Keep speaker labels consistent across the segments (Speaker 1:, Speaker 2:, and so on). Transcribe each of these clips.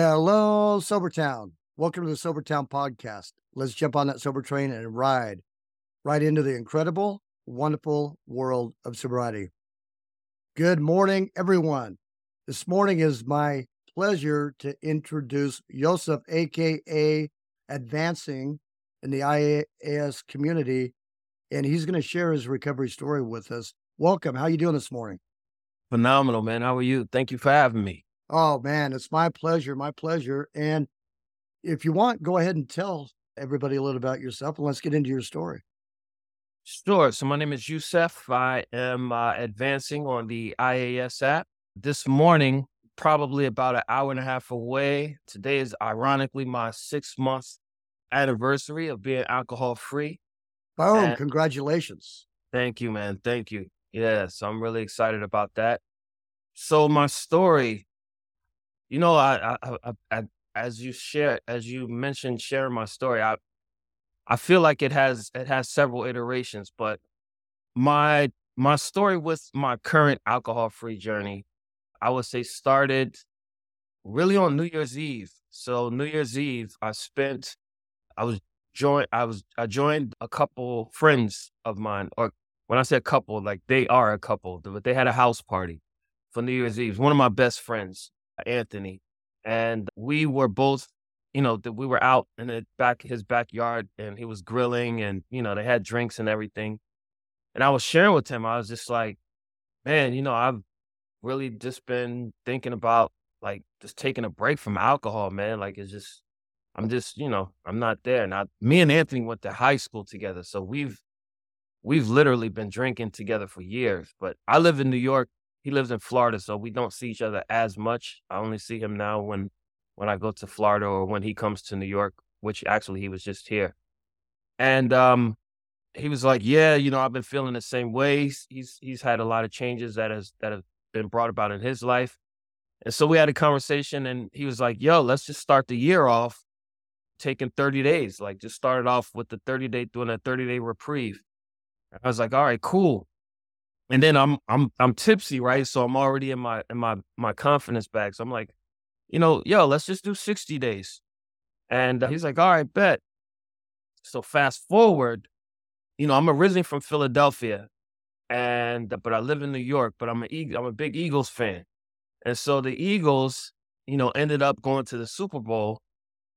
Speaker 1: Hello, Sobertown. Welcome to the Sobertown podcast. Let's jump on that sober train and ride right into the incredible, wonderful world of sobriety. Good morning, everyone. This morning is my pleasure to introduce Yusuf, aka Advancing in the IAS community, and he's going to share his recovery story with us. Welcome. How are you doing this morning?
Speaker 2: Phenomenal, man. How are you? Thank you for having me.
Speaker 1: Oh man, it's my pleasure, my pleasure. And if you want, go ahead and tell everybody a little about yourself and let's get into your story.
Speaker 2: Sure. So my name is Yusuf. I am uh, advancing on the IAS app. This morning, probably about an hour and a half away. Today is ironically my six month anniversary of being alcohol free.
Speaker 1: Boom! And congratulations.
Speaker 2: Thank you, man. Thank you. Yes, I'm really excited about that. So my story, you know, I, I, I, I as you share, as you mentioned, sharing my story, I, I feel like it has it has several iterations, but my my story with my current alcohol free journey, I would say started really on New Year's Eve. So New Year's Eve, I spent, I was joined, I was I joined a couple friends of mine, or when I say a couple, like they are a couple, but they had a house party for New Year's Eve. One of my best friends, Anthony, and we were both, you know, that we were out in the back his backyard, and he was grilling, and you know, they had drinks and everything. And I was sharing with him, I was just like, man, you know, I've really just been thinking about like just taking a break from alcohol, man. Like it's just, I'm just, you know, I'm not there. Now, me and Anthony went to high school together, so we've we've literally been drinking together for years. But I live in New York. He lives in Florida, so we don't see each other as much. I only see him now when when I go to Florida or when he comes to New York, which actually he was just here. And um he was like, "Yeah, you know, I've been feeling the same way. He's he's, had a lot of changes that has that have been brought about in his life." And so we had a conversation and he was like, "Yo, let's just start the year off taking 30 days. Like just started off with the 30 day doing a 30 day reprieve." I was like, all right, cool. And then I'm I'm I'm tipsy, right? So I'm already in my in my my confidence bag. So I'm like, you know, yo, let's just do 60 days. And he's like, all right, bet. So fast forward, you know, I'm originally from Philadelphia, and but I live in New York. But I'm a I'm a big Eagles fan, and so the Eagles, you know, ended up going to the Super Bowl.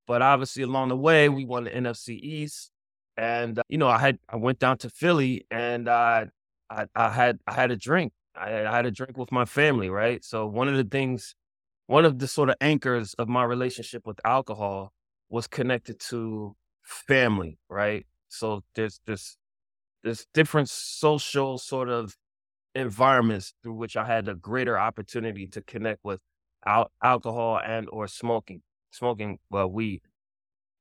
Speaker 2: But obviously, along the way, we won the NFC East, and uh, you know, I had I went down to Philly and I I, I had I had a drink. I, I had a drink with my family, right? So one of the things, one of the sort of anchors of my relationship with alcohol was connected to family, right? So there's this there's different social sort of environments through which I had a greater opportunity to connect with al- alcohol and or smoking, smoking well weed.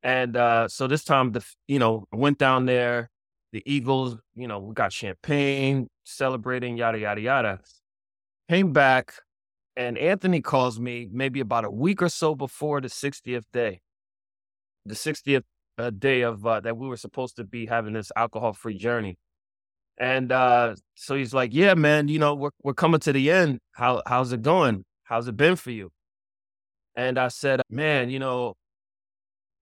Speaker 2: And uh, so this time, the you know, went down there. The Eagles, you know, we got champagne, celebrating, yada yada yada. Came back, and Anthony calls me maybe about a week or so before the 60th day, the 60th uh, day of uh, that we were supposed to be having this alcohol free journey. And uh, so he's like, "Yeah, man, you know, we're we're coming to the end. How how's it going? How's it been for you?" And I said, "Man, you know,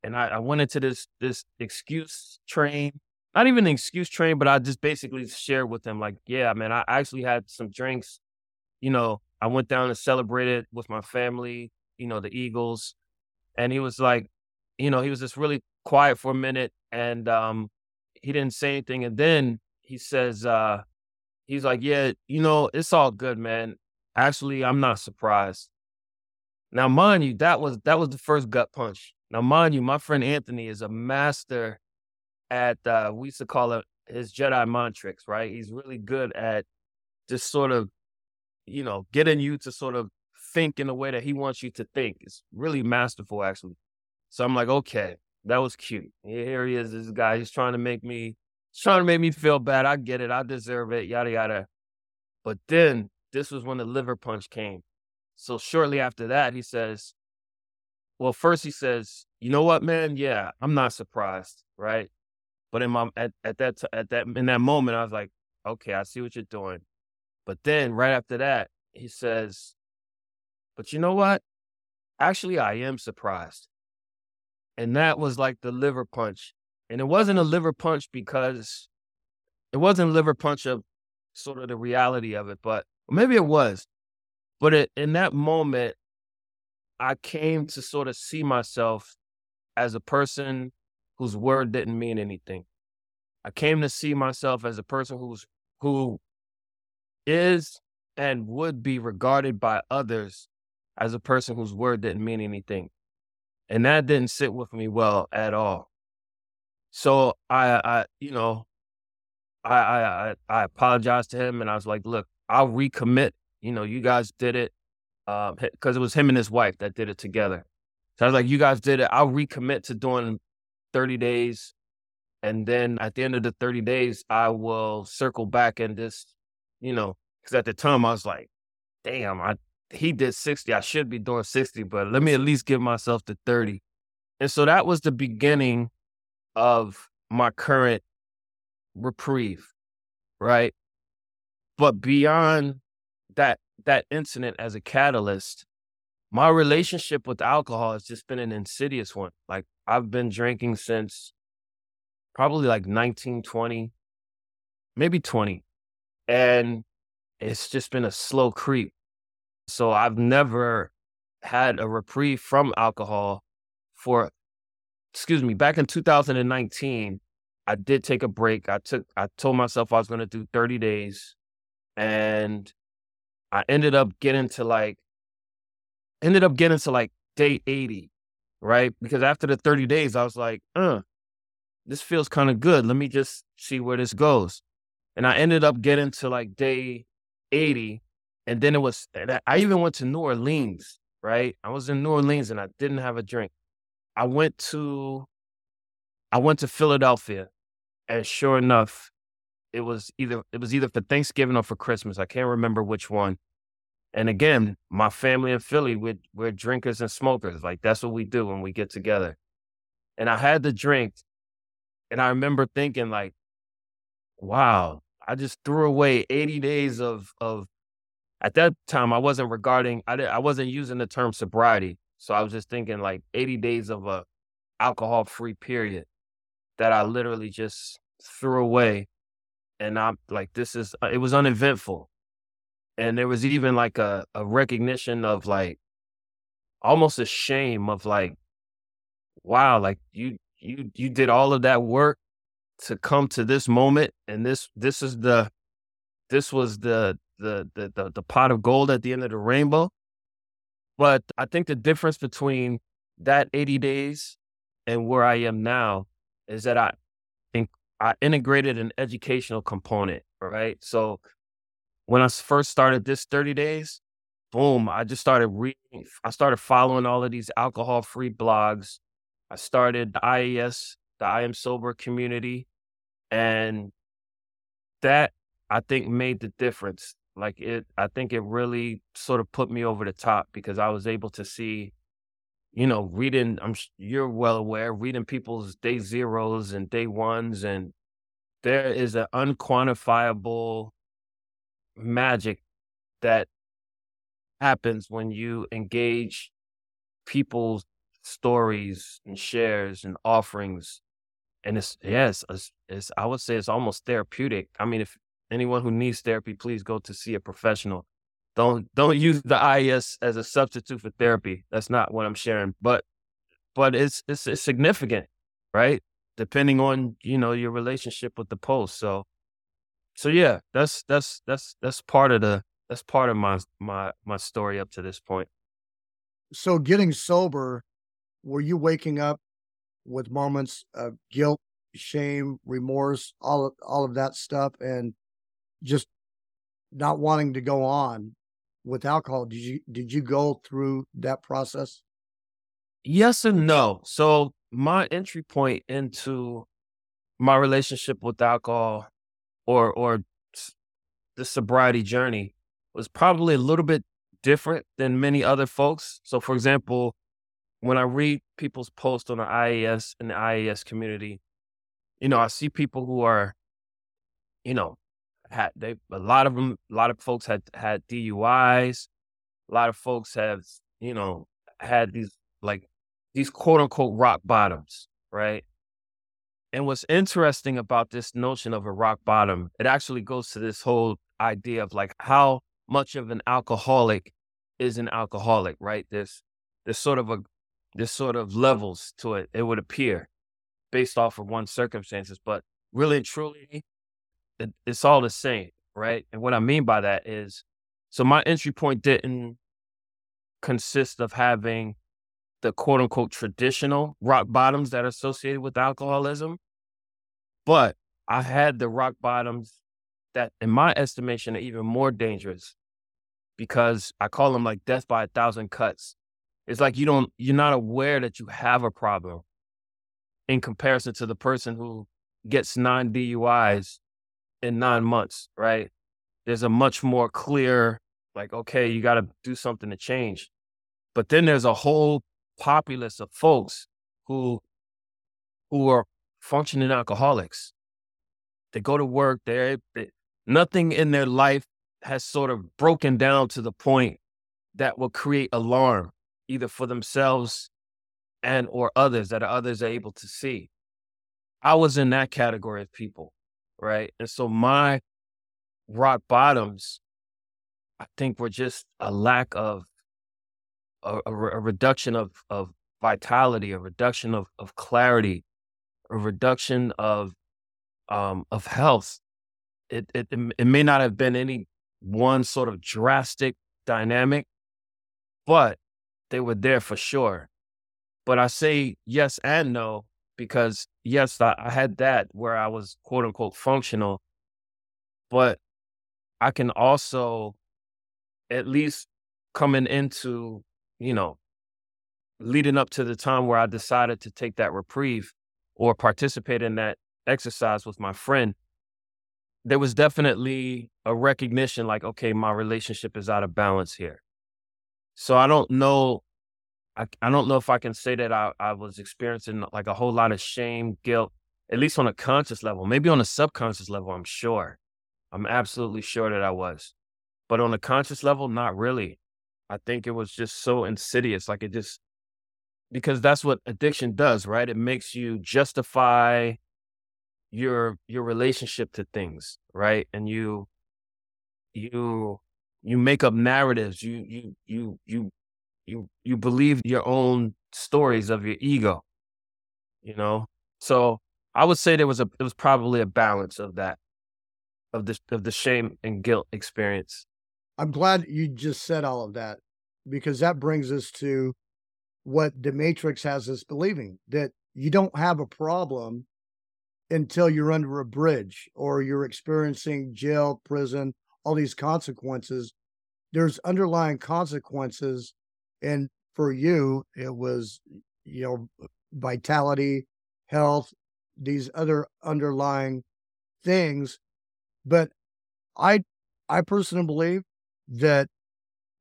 Speaker 2: and I, I went into this this excuse train. Not even an excuse train, but I just basically shared with them like, yeah, man, I actually had some drinks. You know, I went down and celebrated with my family. You know, the Eagles, and he was like, you know, he was just really quiet for a minute, and um, he didn't say anything. And then he says, uh, he's like, yeah, you know, it's all good, man. Actually, I'm not surprised. Now, mind you, that was that was the first gut punch. Now, mind you, my friend Anthony is a master at uh, we used to call it his Jedi mind tricks, right? He's really good at just sort of, you know, getting you to sort of think in the way that he wants you to think. It's really masterful, actually. So I'm like, okay, that was cute. Here he is, this guy. He's trying to make me, he's trying to make me feel bad. I get it. I deserve it. Yada yada. But then this was when the liver punch came. So shortly after that, he says, well, first he says, "You know what, man? Yeah, I'm not surprised, right?" But in my at, at that at that in that moment, I was like, "Okay, I see what you're doing." But then right after that, he says, "But you know what? actually, I am surprised. And that was like the liver punch. And it wasn't a liver punch because it wasn't liver punch of sort of the reality of it, but maybe it was. But it, in that moment, I came to sort of see myself as a person whose word didn't mean anything. I came to see myself as a person who's who is and would be regarded by others as a person whose word didn't mean anything. And that didn't sit with me well at all. So I I you know, I I I apologized to him and I was like, look, I'll recommit. You know, you guys did it. Um, because it was him and his wife that did it together. So I was like, you guys did it. I'll recommit to doing 30 days. And then at the end of the 30 days, I will circle back and just, you know, because at the time I was like, damn, I he did 60. I should be doing 60, but let me at least give myself to 30. And so that was the beginning of my current reprieve, right? But beyond that that incident as a catalyst, my relationship with alcohol has just been an insidious one. Like I've been drinking since probably like 19, 20, maybe 20. And it's just been a slow creep. So I've never had a reprieve from alcohol for excuse me, back in 2019, I did take a break. I took I told myself I was going to do 30 days and I ended up getting to like ended up getting to like day 80, right? Because after the 30 days, I was like, uh, this feels kind of good. Let me just see where this goes. And I ended up getting to like day 80. And then it was, I even went to New Orleans, right? I was in New Orleans and I didn't have a drink. I went to, I went to Philadelphia and sure enough, it was either it was either for Thanksgiving or for Christmas. I can't remember which one. And again, my family in Philly, we're, we're drinkers and smokers. Like that's what we do when we get together. And I had the drink, and I remember thinking like, "Wow, I just threw away 80 days of of." At that time, I wasn't regarding I did, I wasn't using the term sobriety, so I was just thinking like 80 days of a alcohol free period that I literally just threw away and I'm like, this is, uh, it was uneventful. And there was even like a, a recognition of like, almost a shame of like, wow, like you, you, you did all of that work to come to this moment. And this, this is the, this was the, the, the, the, the pot of gold at the end of the rainbow. But I think the difference between that 80 days and where I am now is that I think I integrated an educational component, right? So when I first started this 30 days, boom, I just started reading. I started following all of these alcohol free blogs. I started the IAS, the I Am Sober community. And that I think made the difference. Like it, I think it really sort of put me over the top because I was able to see you know, reading, I'm you're well aware, reading people's day zeros and day ones, and there is an unquantifiable magic that happens when you engage people's stories and shares and offerings. And it's, yes, it's, it's, I would say it's almost therapeutic. I mean, if anyone who needs therapy, please go to see a professional don't don't use the IAS as a substitute for therapy. That's not what I'm sharing. But but it's it's, it's significant, right? Depending on you know your relationship with the post. So so yeah, that's that's that's that's part of the that's part of my my my story up to this point.
Speaker 1: So getting sober, were you waking up with moments of guilt, shame, remorse, all of, all of that stuff, and just not wanting to go on with alcohol? Did you did you go through that process?
Speaker 2: Yes and no. So my entry point into my relationship with alcohol or or the sobriety journey was probably a little bit different than many other folks so for example when i read people's posts on the ias and the ias community you know i see people who are you know had they a lot of them a lot of folks had had DUIs. A lot of folks have, you know, had these like these quote unquote rock bottoms, right? And what's interesting about this notion of a rock bottom, it actually goes to this whole idea of like how much of an alcoholic is an alcoholic, right? There's there's sort of a there's sort of levels to it, it would appear, based off of one's circumstances. But really and truly, it, it's all the same, right? And what I mean by that is so my entry point didn't consist of having the quote unquote traditional rock bottoms that are associated with alcoholism. But I had the rock bottoms that, in my estimation, are even more dangerous because I call them like death by a thousand cuts. It's like you don't, you're not aware that you have a problem in comparison to the person who gets nine DUIs in nine months, right? There's a much more clear, like, okay, you got to do something to change. But then there's a whole populace of folks who who are functioning alcoholics. They go to work, they nothing in their life has sort of broken down to the point that will create alarm either for themselves and or others that others are able to see. I was in that category of people, right? And so my rock bottoms, I think, were just a lack of a, a, a reduction of of vitality, a reduction of of clarity, a reduction of um of health. It it it may not have been any one sort of drastic dynamic, but they were there for sure. But I say yes and no because yes, I, I had that where I was quote unquote functional, but I can also at least coming into you know, leading up to the time where I decided to take that reprieve or participate in that exercise with my friend, there was definitely a recognition like, okay, my relationship is out of balance here. So I don't know. I, I don't know if I can say that I, I was experiencing like a whole lot of shame, guilt, at least on a conscious level. Maybe on a subconscious level, I'm sure. I'm absolutely sure that I was. But on a conscious level, not really. I think it was just so insidious. Like it just because that's what addiction does, right? It makes you justify your your relationship to things, right? And you you you make up narratives. You you you you you you believe your own stories of your ego. You know? So I would say there was a it was probably a balance of that of this of the shame and guilt experience.
Speaker 1: I'm glad you just said all of that because that brings us to what the Matrix has us believing that you don't have a problem until you're under a bridge or you're experiencing jail, prison, all these consequences. There's underlying consequences. And for you, it was, you know, vitality, health, these other underlying things. But I, I personally believe that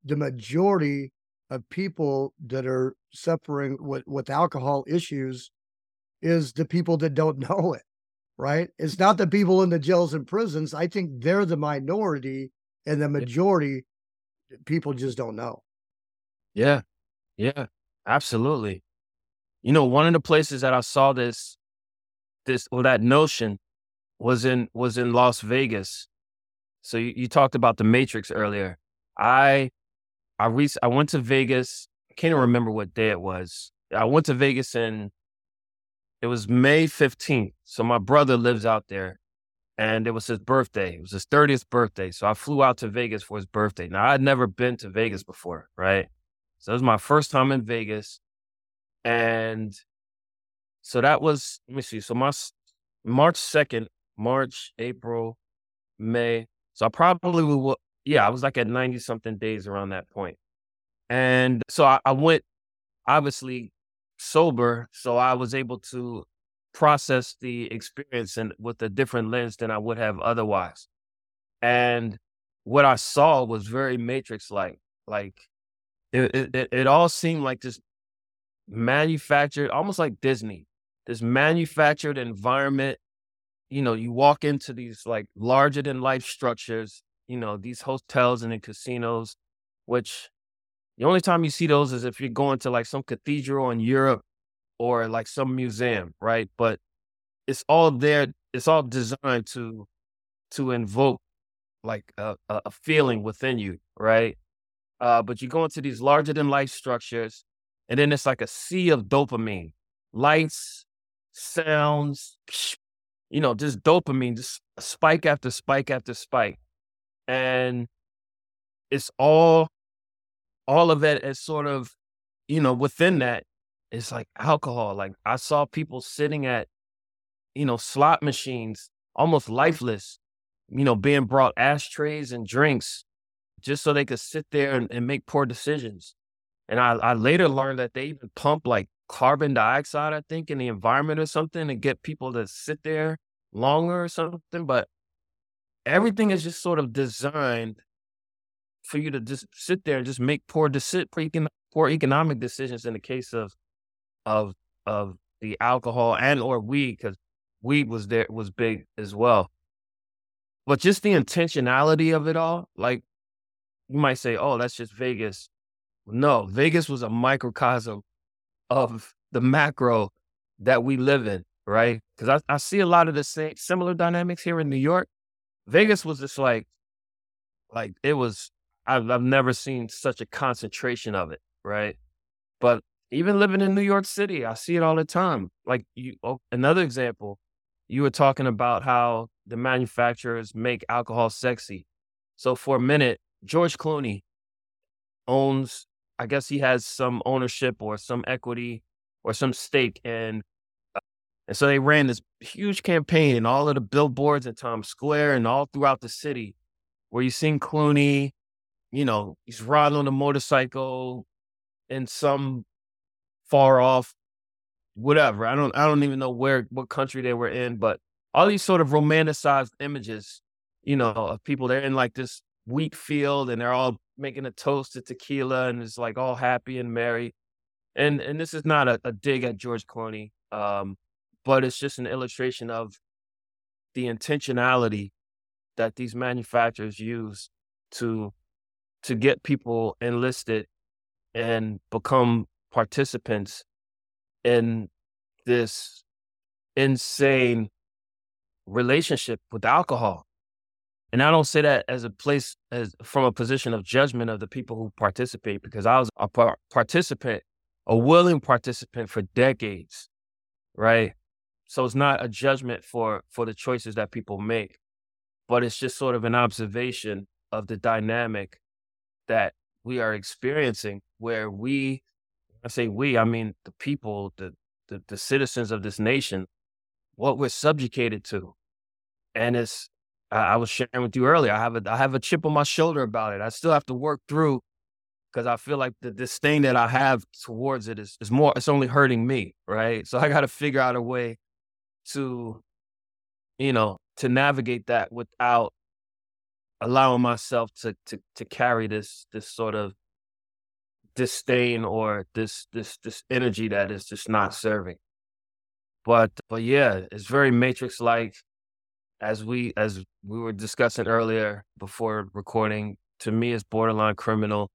Speaker 1: the majority of people that are suffering with, with alcohol issues is the people that don't know it, right? It's not the people in the jails and prisons. I think they're the minority and the majority people just don't know.
Speaker 2: Yeah. Yeah. Absolutely. You know, one of the places that I saw this this or that notion was in was in Las Vegas. So you, you talked about the Matrix earlier. I I re- I went to Vegas. I can't even remember what day it was. I went to Vegas and it was May 15th. So my brother lives out there and it was his birthday. It was his 30th birthday. So I flew out to Vegas for his birthday. Now, I had never been to Vegas before, right? So it was my first time in Vegas. And so that was, let me see. So my March 2nd, March, April, May. So I probably will, yeah, I was like at 90 something days around that point. And so I, I went obviously sober. So I was able to process the experience and with a different lens than I would have otherwise. And what I saw was very matrix like. Like it, it, it all seemed like this manufactured, almost like Disney, this manufactured environment. You know, you walk into these like larger than life structures you know, these hotels and the casinos, which The only time you see those is if you're going to like some cathedral in Europe or like some museum, right? But it's all there. It's all designed to to invoke like a, a feeling within you, right? Uh, but you go into these larger than life structures, and then it's like a sea of dopamine, lights, sounds, you know, just dopamine, just spike after spike after spike, and it's all, all of it is sort of, you know, within that, it's like alcohol. Like I saw people sitting at, you know, slot machines, almost lifeless, you know, being brought ashtrays and drinks just so they could sit there and, and make poor decisions. And I, I later learned that they even pump like carbon dioxide, I think, in the environment or something to get people to sit there longer or something. But everything is just sort of designed for you to just sit there and just make poor deci- poor economic decisions in the case of of of the alcohol and or weed because weed was there was big as well. But just the intentionality of it all, like you might say, oh, that's just Vegas. No, Vegas was a microcosm of the macro that we live in, right? Because I, I see a lot of the same similar dynamics here in New York. Vegas was just like, like it was. I've I've never seen such a concentration of it, right? But even living in New York City, I see it all the time. Like you, oh, another example, you were talking about how the manufacturers make alcohol sexy. So for a minute, George Clooney owns, I guess he has some ownership or some equity or some stake in. Uh, and so they ran this huge campaign in all of the billboards in Times Square and all throughout the city where you seen Clooney, you know, he's riding on a motorcycle in some far off, whatever. I don't I don't even know where what country they were in, but all these sort of romanticized images, you know, of people they're in like this wheat field and they're all making a toast to tequila and it's like all happy and merry. And and this is not a, a dig at George Clooney, um, but it's just an illustration of the intentionality that these manufacturers use to to get people enlisted and become participants in this insane relationship with alcohol. And I don't say that as a place as from a position of judgment of the people who participate because I was a par- participant, a willing participant for decades, right? So it's not a judgment for for the choices that people make, but it's just sort of an observation of the dynamic that we are experiencing where we I say we, I mean the people, the, the the citizens of this nation, what we're subjugated to. And it's I, was sharing with you earlier. I have a I have a chip on my shoulder about it. I still have to work through because I feel like the disdain that I have towards it is is more. It's only hurting me, right? So I got to figure out a way to, you know, to navigate that without allowing myself to to to carry this this sort of disdain or this this this energy that is just not serving. But but yeah, it's very matrix like as we as we were discussing earlier before recording, to me it's borderline criminal.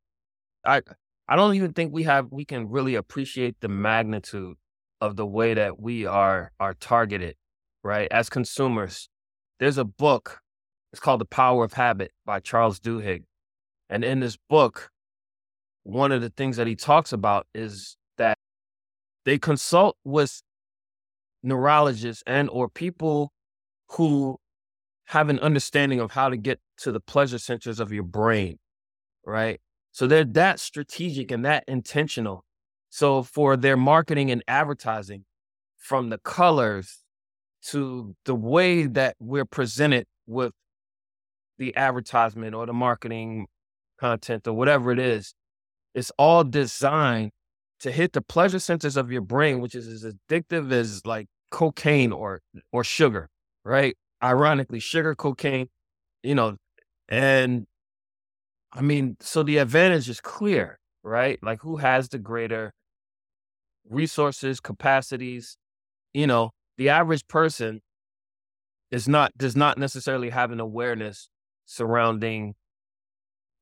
Speaker 2: I I don't even think we have we can really appreciate the magnitude of the way that we are are targeted, right? As consumers. There's a book, it's called The Power of Habit by Charles Duhigg. And in this book, one of the things that he talks about is that they consult with neurologists and or people who have an understanding of how to get to the pleasure centers of your brain, right? So they're that strategic and that intentional. So for their marketing and advertising, from the colors to the way that we're presented with the advertisement or the marketing content or whatever it is, it's all designed to hit the pleasure centers of your brain, which is as addictive as like cocaine or or sugar, right? Ironically, sugar, cocaine, you know, and I mean, so the advantage is clear, right? Like who has the greater resources, capacities, you know, the average person is not does not necessarily have an awareness surrounding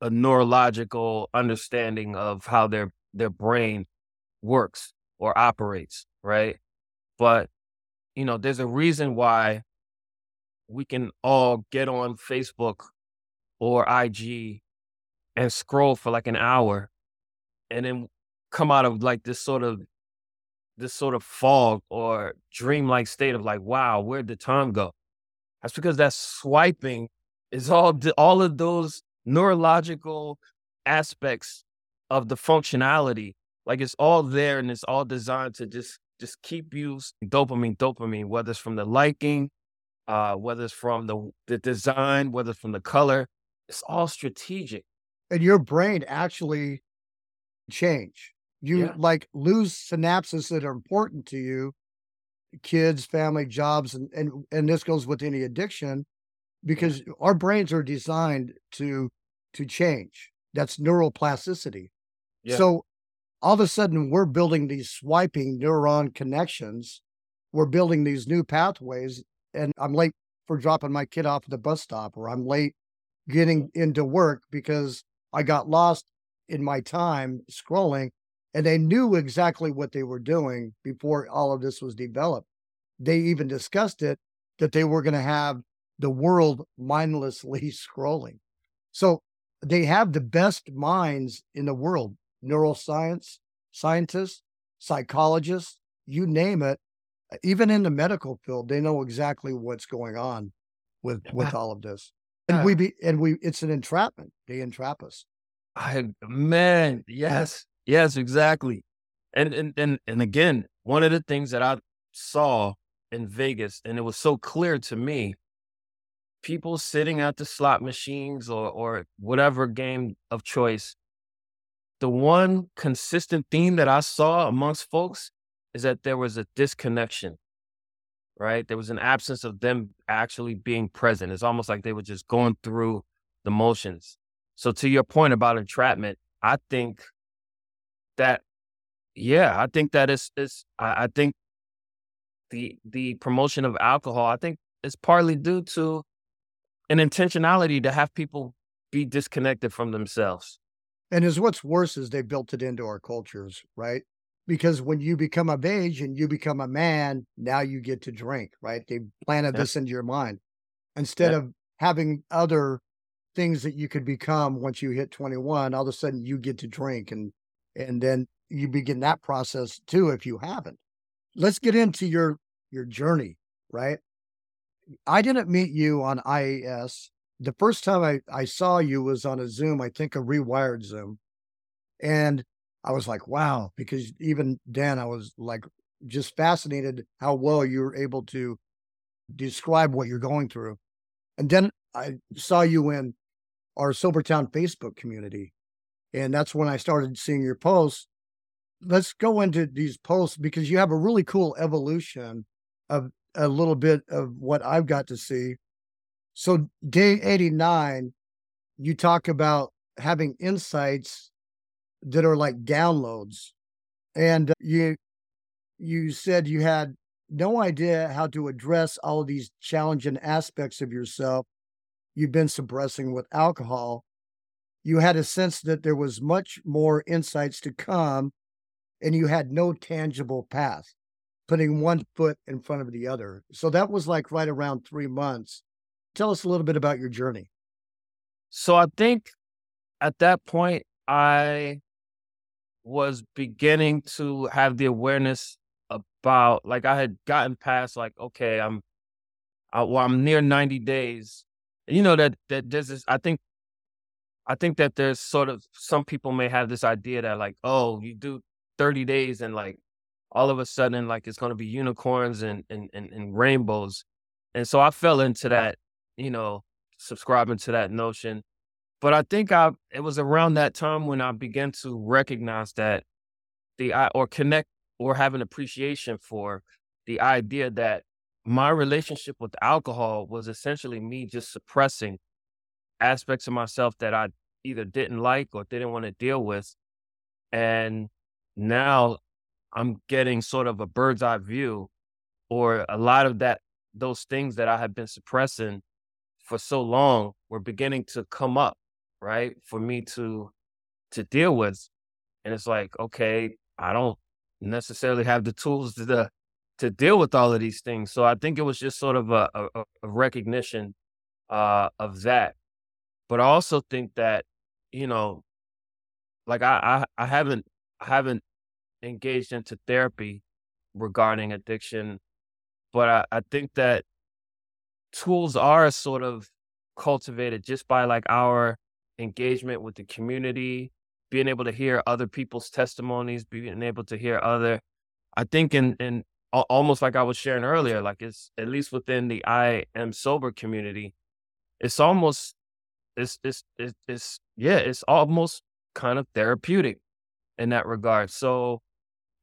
Speaker 2: a neurological understanding of how their their brain works or operates, right? But you know, there's a reason why we can all get on Facebook or IG and scroll for like an hour and then come out of like this sort of this sort of fog or dreamlike state of like, wow, where'd the time go? That's because that swiping is all all of those neurological aspects of the functionality. Like it's all there and it's all designed to just just keep you dopamine, dopamine, whether it's from the liking, uh, whether it's from the the design, whether it's from the color. It's all strategic.
Speaker 1: And your brain actually change. You
Speaker 2: Yeah.
Speaker 1: like lose synapses that are important to you, kids, family, jobs, and and and this goes with any addiction because our brains are designed to to change. That's neuroplasticity.
Speaker 2: Yeah.
Speaker 1: So all of a sudden we're building these swiping neuron connections. We're building these new pathways and I'm late for dropping my kid off at the bus stop or I'm late getting into work because I got lost in my time scrolling and they knew exactly what they were doing before all of this was developed. They even discussed it that they were going to have the world mindlessly scrolling. So they have the best minds in the world neuroscience, scientists, psychologists, you name it. Uh, even in the medical field, they know exactly what's going on with with all of this. And we be and we it's an entrapment. They entrap us.
Speaker 2: I man, yes, yes, exactly. And and and and again, one of the things that I saw in Vegas, and it was so clear to me, people sitting at the slot machines or or whatever game of choice. The one consistent theme that I saw amongst folks is that there was a disconnection, right? There was an absence of them actually being present. It's almost like they were just going through the motions. So to your point about entrapment, I think that yeah, I think that is is I, I think the the promotion of alcohol, I think is partly due to an intentionality to have people be disconnected from themselves.
Speaker 1: And is what's worse is they built it into our cultures, right? Because when you become of age and you become a man, now you get to drink, right? They planted
Speaker 2: Yep.
Speaker 1: this into your mind instead
Speaker 2: Yep.
Speaker 1: of having other things that you could become once you hit 21, all of a sudden you get to drink and and then you begin that process too if you haven't. Let's get into your your journey, right? I didn't meet you on IAS. The first time I, I saw you was on a Zoom, I think a rewired Zoom. And I was like, wow, because even Dan, I was like just fascinated how well you were able to describe what you're going through. And then I saw you in our Sobertown Facebook community. And that's when I started seeing your posts. Let's go into these posts because you have a really cool evolution of a little bit of what I've got to see. So, day 89, you talk about having insights that are like downloads. And uh, you you said you had no idea how to address all these challenging aspects of yourself you've been suppressing with alcohol. You had a sense that there was much more insights to come and you had no tangible path, putting one foot in front of the other. So that was like right around 3 months. Tell us a little bit about your journey.
Speaker 2: So I think at that point I was beginning to have the awareness about like I had gotten past like okay I'm I, well I'm near 90 days. You know that that there's this I think I think that there's sort of some people may have this idea that like oh you do 30 days and like all of a sudden like it's going to be unicorns and, and and and rainbows. And so I fell into that you know subscribing to that notion but I think I it was around that time when I began to recognize that the or connect or have an appreciation for the idea that my relationship with alcohol was essentially me just suppressing aspects of myself that I either didn't like or didn't want to deal with. And now I'm getting sort of a bird's eye view or a lot of that those things that I have been suppressing for so long were beginning to come up right? For me to to deal with. And it's like, okay, I don't necessarily have the tools to to deal with all of these things. So I think it was just sort of a, a, a recognition uh, of that. But I also think that, you know, like I, I, I haven't I haven't engaged into therapy regarding addiction, but I, I think that tools are sort of cultivated just by like our engagement with the community, being able to hear other people's testimonies, being able to hear other, I think in, in almost like I was sharing earlier, like it's at least within the I am sober community, it's almost, it's, it's, it's, it's yeah, it's almost kind of therapeutic in that regard. So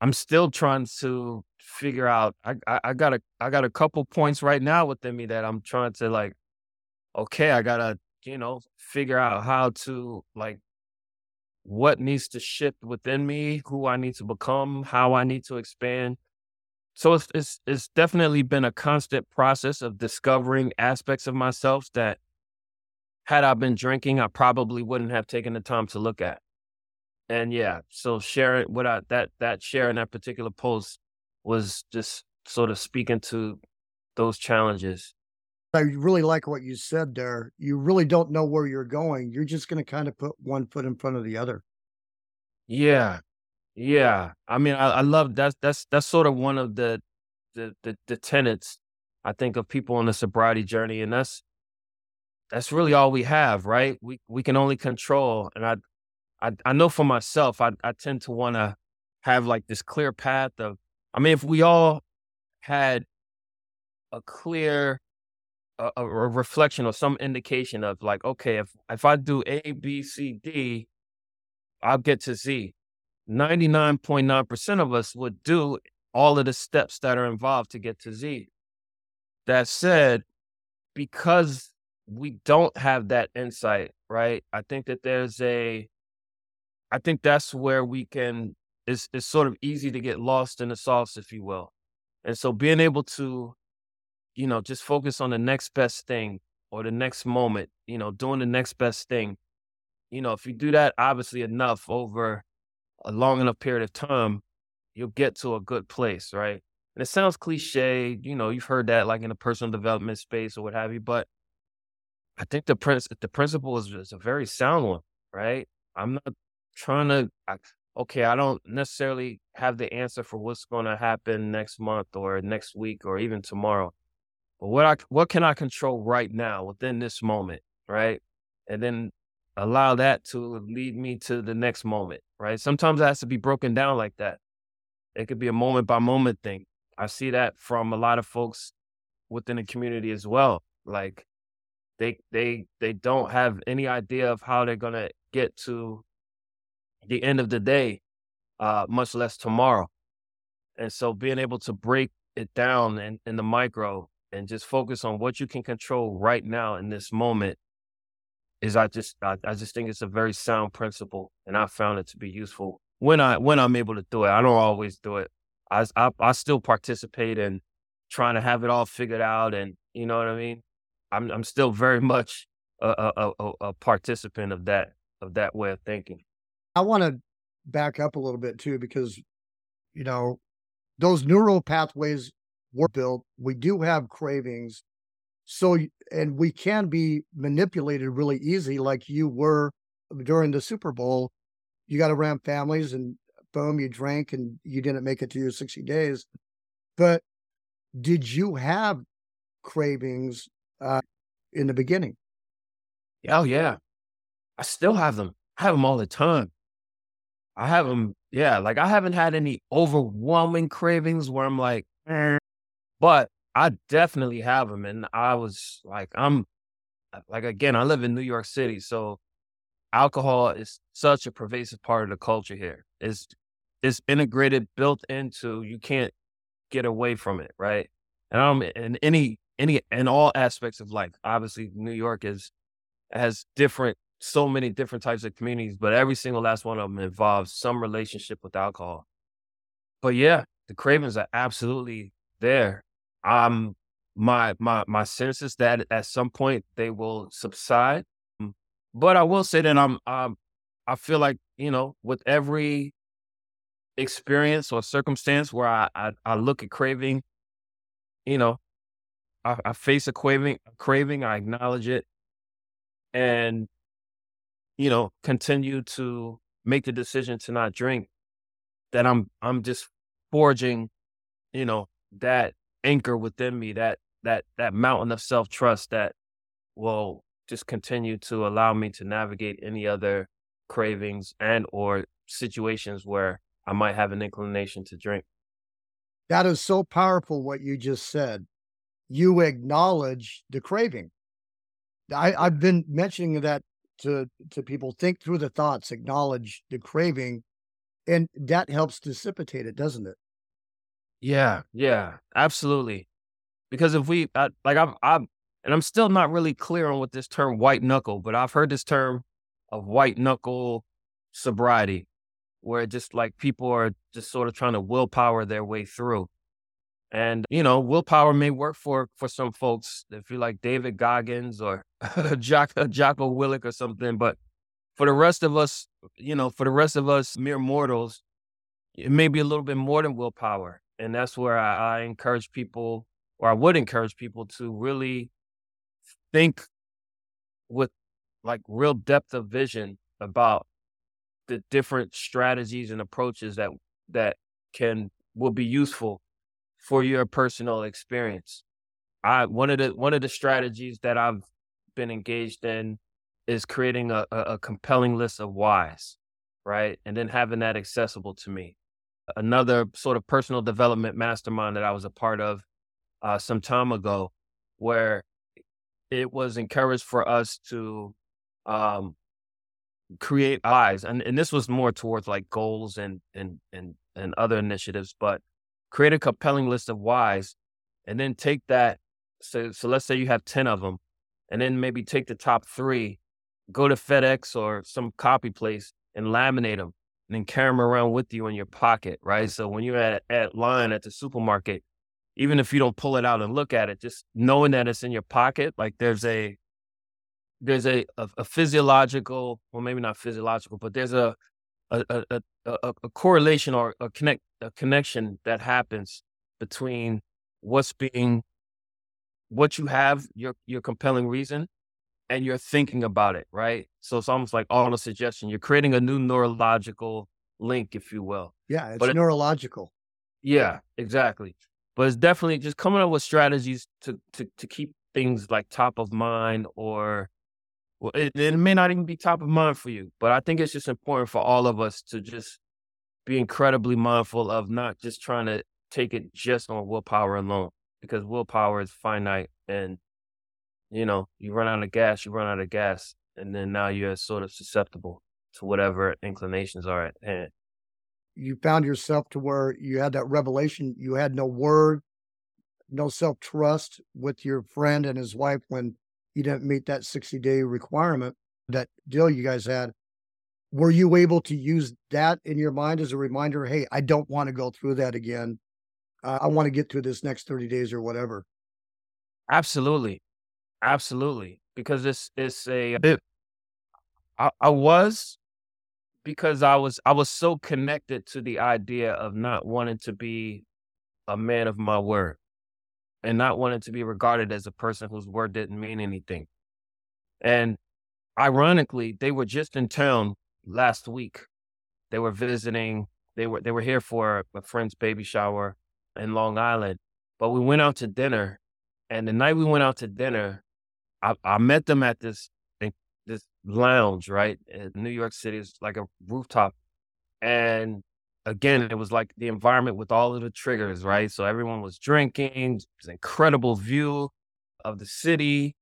Speaker 2: I'm still trying to figure out. I, I, I got a I got a couple points right now within me that I'm trying to like. Okay, I gotta you know figure out how to like what needs to shift within me, who I need to become, how I need to expand. So it's it's it's definitely been a constant process of discovering aspects of myself that had I been drinking, I probably wouldn't have taken the time to look at. And yeah, so sharing what I that that share in that particular post was just sort of speaking to those challenges.
Speaker 1: I really like what you said there. You really don't know where you're going. You're just going to kind of put one foot in front of the other.
Speaker 2: Yeah. Yeah. I mean, I, I love that's that's that's sort of one of the, the the the tenets I think of people on the sobriety journey. And that's that's really all we have, right? We we can only control. And I I, I know for myself, I, I tend to want to have like this clear path of, I mean, if we all had a clear a, a reflection or some indication of like, okay, if if I do A, B, C, D, I'll get to Z. 99.9% of us would do all of the steps that are involved to get to Z. That said, because we don't have that insight, right? I think that there's a I think that's where we can it's it's sort of easy to get lost in the sauce, if you will. And so being able to, you know, just focus on the next best thing or the next moment, you know, doing the next best thing. You know, if you do that obviously enough over a long enough period of time, you'll get to a good place, right? And it sounds cliche, you know, you've heard that like in a personal development space or what have you, but I think the prince the principle is, is a very sound one, right? I'm not trying to I, okay, I don't necessarily have the answer for what's going to happen next month or next week or even tomorrow. But what I what can I control right now within this moment, right? And then allow that to lead me to the next moment, right? Sometimes it has to be broken down like that. It could be a moment by moment thing. I see that from a lot of folks within the community as well. Like they they they don't have any idea of how they're gonna get to the end of the day, uh, much less tomorrow. And so being able to break it down in, in the micro and just focus on what you can control right now in this moment is I just I, I just think it's a very sound principle and I found it to be useful when I when I'm able to do it. I don't always do it. I I, I still participate in trying to have it all figured out and you know what I mean? I'm I'm still very much a, a, a, a participant of that of that way of thinking.
Speaker 1: I want to back up a little bit too, because, you know, those neural pathways were built. We do have cravings. So, and we can be manipulated really easy, like you were during the Super Bowl. You got around families and boom, you drank and you didn't make it to your 60 days. But did you have cravings uh, in the beginning?
Speaker 2: Oh, yeah. I still have them. I have them all the time. I have them. yeah, like I haven't had any overwhelming cravings where I'm like, eh. But I definitely have them. And I was like, I'm uh, like, again, I live in New York City. So alcohol is such a pervasive part of the culture here. It's, it's integrated, built into, you can't get away from it. Right. And I'm in any, any, in all aspects of life. Obviously, New York is, has different so many different types of communities, but every single last one of them involves some relationship with alcohol. But yeah, the cravings are absolutely there. Um, my my my sense is that at some point they will subside, but I will say that I'm, um, I feel like you know, with every experience or circumstance where I I, I look at craving, you know, I, I face a craving, craving, I acknowledge it, and you know, continue to make the decision to not drink. That I'm I'm just forging, you know, that anchor within me, that that that mountain of self trust that will just continue to allow me to navigate any other cravings and or situations where I might have an inclination to drink.
Speaker 1: That is so powerful what you just said. You acknowledge the craving. I, I've been mentioning that to to people. Think through the thoughts, acknowledge the craving, and that helps dissipate it, doesn't it?
Speaker 2: Yeah, yeah, absolutely. Because if we I, like, I'm, I'm, and I'm still not really clear on what this term white knuckle, but I've heard this term of white knuckle sobriety, where just like people are just sort of trying to willpower their way through. And you know, willpower may work for for some folks if you're like David Goggins or Jack, Jocko Willink or something. But for the rest of us, you know, for the rest of us mere mortals, it may be a little bit more than willpower. And that's where I, I encourage people, or I would encourage people to really think with like real depth of vision about the different strategies and approaches that that can will be useful for your personal experience. I one of the one of the strategies that I've been engaged in is creating a, a, a compelling list of whys, right? And then having that accessible to me. Another sort of personal development mastermind that I was a part of uh, some time ago, where it was encouraged for us to um, create eyes, and and this was more towards like goals and and and and other initiatives, but create a compelling list of whys, and then take that. So so let's say you have ten of them, and then maybe take the top three, go to FedEx or some copy place and laminate them, and then carry them around with you in your pocket, right? So when you're at at line at the supermarket, even if you don't pull it out and look at it, just knowing that it's in your pocket, like there's a there's a, a, a physiological, well, maybe not physiological, but there's a a, a, a, a correlation or a connect a connection that happens between what's being what you have your your compelling reason and you're thinking about it right? So it's almost like all the suggestion you're creating a new neurological link if you will
Speaker 1: yeah it's but neurological.
Speaker 2: It, yeah exactly. But it's definitely just coming up with strategies to to to keep things like top of mind or well, it, it may not even be top of mind for you, but I think it's just important for all of us to just be incredibly mindful of not just trying to take it just on willpower alone, because willpower is finite and you know, you run out of gas, you run out of gas, and then now you're sort of susceptible to whatever inclinations are at hand.
Speaker 1: You found yourself to where you had that revelation, you had no word, no self trust with your friend and his wife when you didn't meet that 60 day requirement, that deal you guys had. Were you able to use that in your mind as a reminder? Hey, I don't want to go through that again. Uh, I want to get through this next 30 days or whatever.
Speaker 2: Absolutely. Absolutely. Because it's, it's a, it, I, I was because I was, I was so connected to the idea of not wanting to be a man of my word and not wanting to be regarded as a person whose word didn't mean anything. And ironically, they were just in town last week. They were visiting. They were they were here for a friend's baby shower in Long Island. But we went out to dinner, and the night we went out to dinner, I, I met them at this this lounge right in New York City. It's like a rooftop, and again, it was like the environment with all of the triggers, right? So everyone was drinking, an incredible view of the city,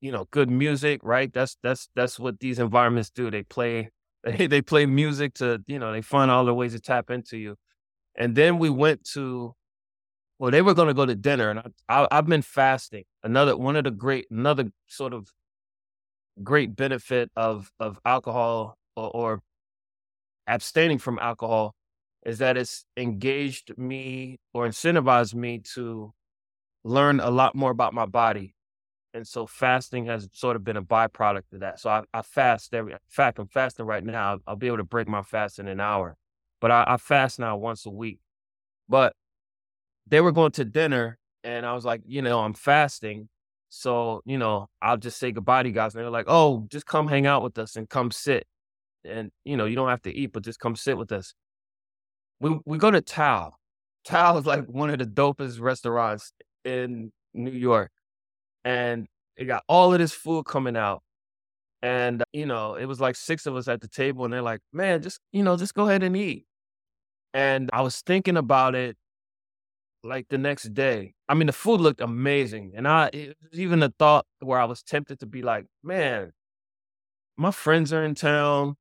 Speaker 2: you know, good music, right? That's that's that's what these environments do. They play they, they play music to, you know, they find all the ways to tap into you. And then we went to well, they were going to go to dinner, and I, I, have been fasting. Another one of the great, another sort of great benefit of of alcohol or, or abstaining from alcohol is that it's engaged me or incentivized me to learn a lot more about my body And so fasting has sort of been a byproduct of that. So I, I fast every, in fact, I'm fasting right now. I'll, I'll, be able to break my fast in an hour, but I, I fast now once a week. But they were going to dinner and I was like, you know, I'm fasting. So, you know, I'll just say goodbye to you guys. And they're like, oh, just come hang out with us and come sit. And, you know, you don't have to eat, but just come sit with us. We we go to Tao. Tao is like one of the dopest restaurants in New York. And it got all of this food coming out. And, you know, it was like six of us at the table, and they're like, man, just, you know, just go ahead and eat. And I was thinking about it like the next day. I mean, the food looked amazing. And I, it was even a thought where I was tempted to be like, man, my friends are in town.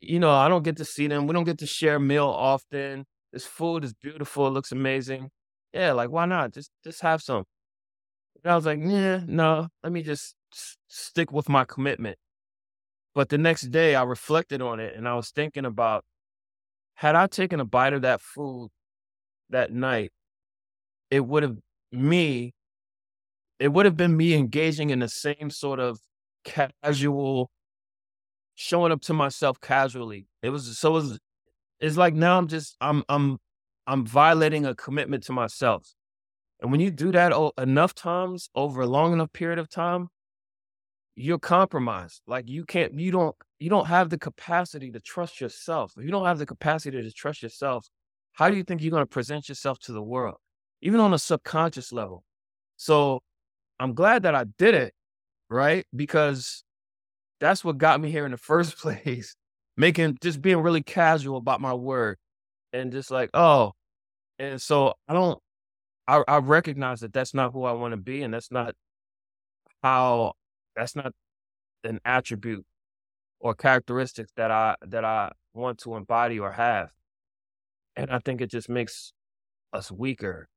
Speaker 2: You know, I don't get to see them. We don't get to share a meal often. This food is beautiful. It looks amazing. Yeah, like why not? Just just have some. And I was like, yeah, no, let me just stick with my commitment. But the next day I reflected on it and I was thinking about had I taken a bite of that food that night, it would have me, it would have been me engaging in the same sort of casual, showing up to myself casually. It was so it was, it's like now I'm just I'm I'm I'm violating a commitment to myself. And when you do that enough times over a long enough period of time, you're compromised. Like you can't, you don't, you don't have the capacity to trust yourself. If you don't have the capacity to trust yourself, how do you think you're going to present yourself to the world, even on a subconscious level? So I'm glad that I did it, right? Because that's what got me here in the first place. Making just being really casual about my word and just like, oh, and so I don't, I, I recognize that that's not who I want to be, and that's not how, that's not an attribute or characteristics that I that I want to embody or have. And I think it just makes us weaker,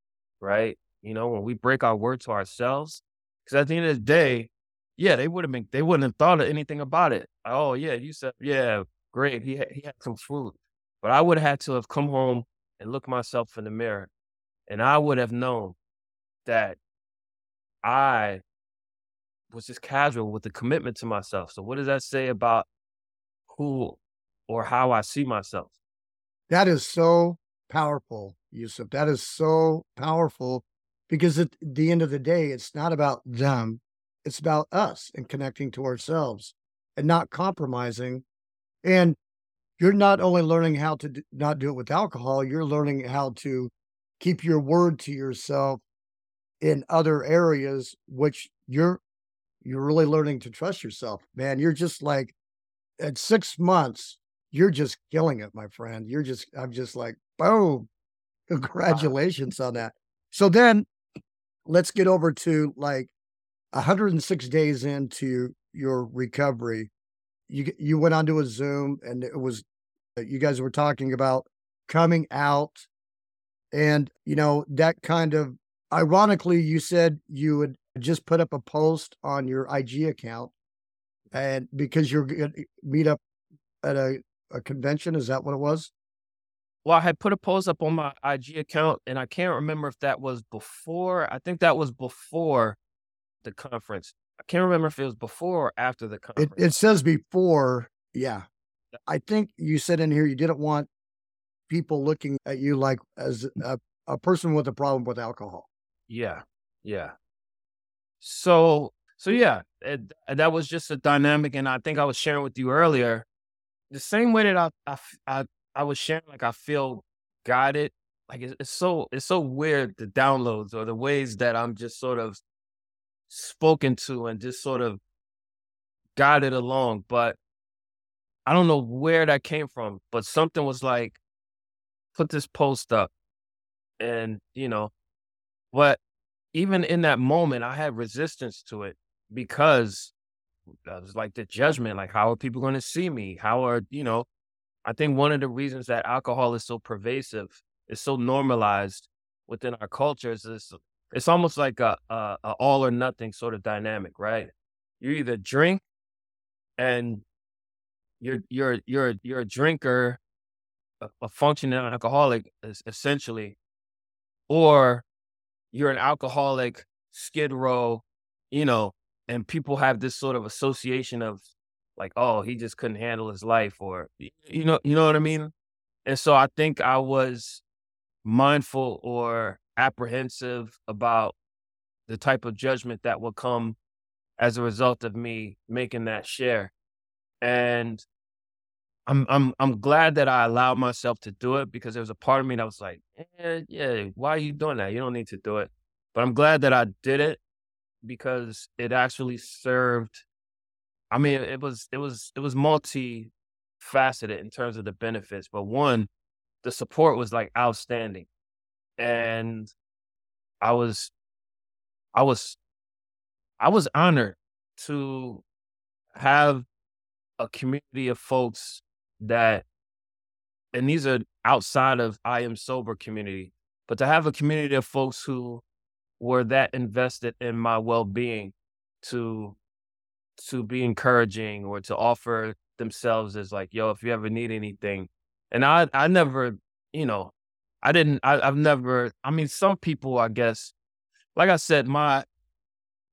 Speaker 2: right? You know, when we break our word to ourselves, because at the end of the day, yeah, they would have been, they wouldn't have thought of anything about it. Oh yeah, you said, yeah, great, he he had some food, but I would have had to have come home and look myself in the mirror, and I would have known that I was just casual with the commitment to myself. So what does that say about who or how I see myself?
Speaker 1: That is so powerful, Yusuf. That is so powerful because at the end of the day, it's not about them. It's about us and connecting to ourselves and not compromising. And you're not only learning how to not do it with alcohol, you're learning how to keep your word to yourself in other areas, which you're you're really learning to trust yourself, man. You're just like at six months, you're just killing it, my friend. You're just, I'm just like, boom, congratulations on that. So then let's get over to like 106 days into your recovery. You you went onto a Zoom and it was uh, you guys were talking about coming out and you know that kind of ironically you said you would just put up a post on your IG account and because you're going to eh, meet up at a, a convention. Is that what it was?
Speaker 2: Well, I had put a post up on my IG account, and I can't remember if that was before. I think that was before the conference. I can't remember if it was before or after the conference.
Speaker 1: it says before. Yeah. I think you said in here you didn't want people looking at you like as mm. a, a person with a problem with alcohol.
Speaker 2: Yeah, yeah. So, so yeah, it, that was just a dynamic, and I think I was sharing with you earlier the same way that I I I, I was sharing, like I feel guided. Like it's, it's so it's so weird the downloads or the ways that I'm just sort of spoken to and just sort of guided along. But I don't know where that came from, but something was like, put this post up, and you know, but even in that moment, I had resistance to it because I was like the judgment, like how are people going to see me? How are you know? I think one of the reasons that alcohol is so pervasive, is so normalized within our cultures is it's almost like a, a, a all or nothing sort of dynamic, right? You either drink and you're you're you're you're a drinker, a, a functioning alcoholic, essentially, or you're an alcoholic, skid row, you know, and people have this sort of association of like, oh, he just couldn't handle his life, or you know, you know what I mean. And so I think I was mindful or apprehensive about the type of judgment that would come as a result of me making that share. And I'm I'm I'm glad that I allowed myself to do it because there was a part of me that was like, eh, yeah, why are you doing that? You don't need to do it. But I'm glad that I did it because it actually served. I mean, it was it was it was multi-faceted in terms of the benefits. But one, the support was like outstanding, and I was I was I was honored to have a community of folks that and these are outside of I am sober community, but to have a community of folks who were that invested in my well-being to to be encouraging or to offer themselves as like, yo, if you ever need anything. And I I never, you know, I didn't I, I've never I mean some people I guess like I said, my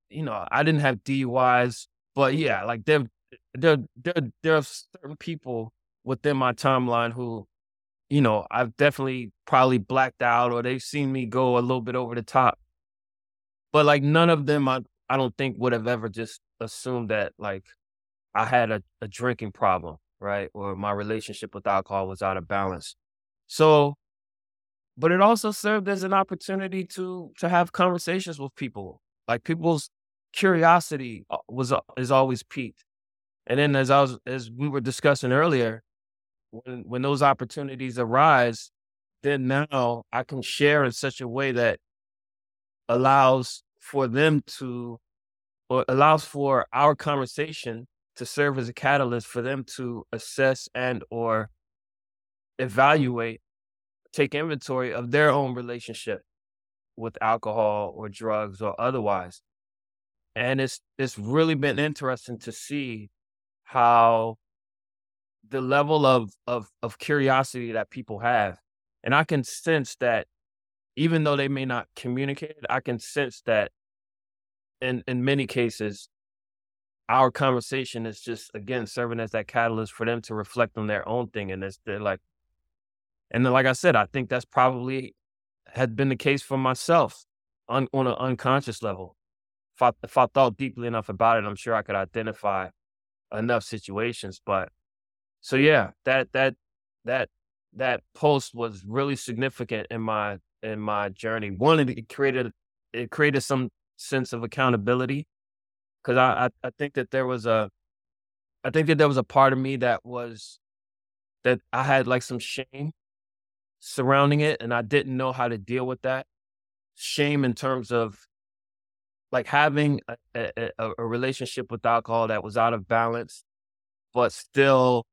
Speaker 2: you know, I didn't have DUIs, but yeah, like there there there there are certain people within my timeline who, you know, I've definitely probably blacked out or they've seen me go a little bit over the top. But like none of them I I don't think would have ever just assumed that like I had a, a drinking problem, right? Or my relationship with alcohol was out of balance. So but it also served as an opportunity to to have conversations with people. Like people's curiosity uh, was uh, is always piqued. And then as I was as we were discussing earlier, when when those opportunities arise, then now I can share in such a way that allows for them to or allows for our conversation to serve as a catalyst for them to assess and or evaluate take inventory of their own relationship with alcohol or drugs or otherwise. And it's it's really been interesting to see how the level of of of curiosity that people have. And i can sense that even though they may not communicate it i can sense that in in many cases our conversation is just again serving as that catalyst for them to reflect on their own thing and it's they're like and then like i said i think that's probably had been the case for myself on, on an unconscious level if I, if I thought deeply enough about it i'm sure i could identify enough situations but so yeah, that that that that post was really significant in my in my journey. One, it created it created some sense of accountability because I, I I think that there was a I think that there was a part of me that was that I had like some shame surrounding it, and I didn't know how to deal with that shame in terms of like having a, a, a relationship with alcohol that was out of balance, but still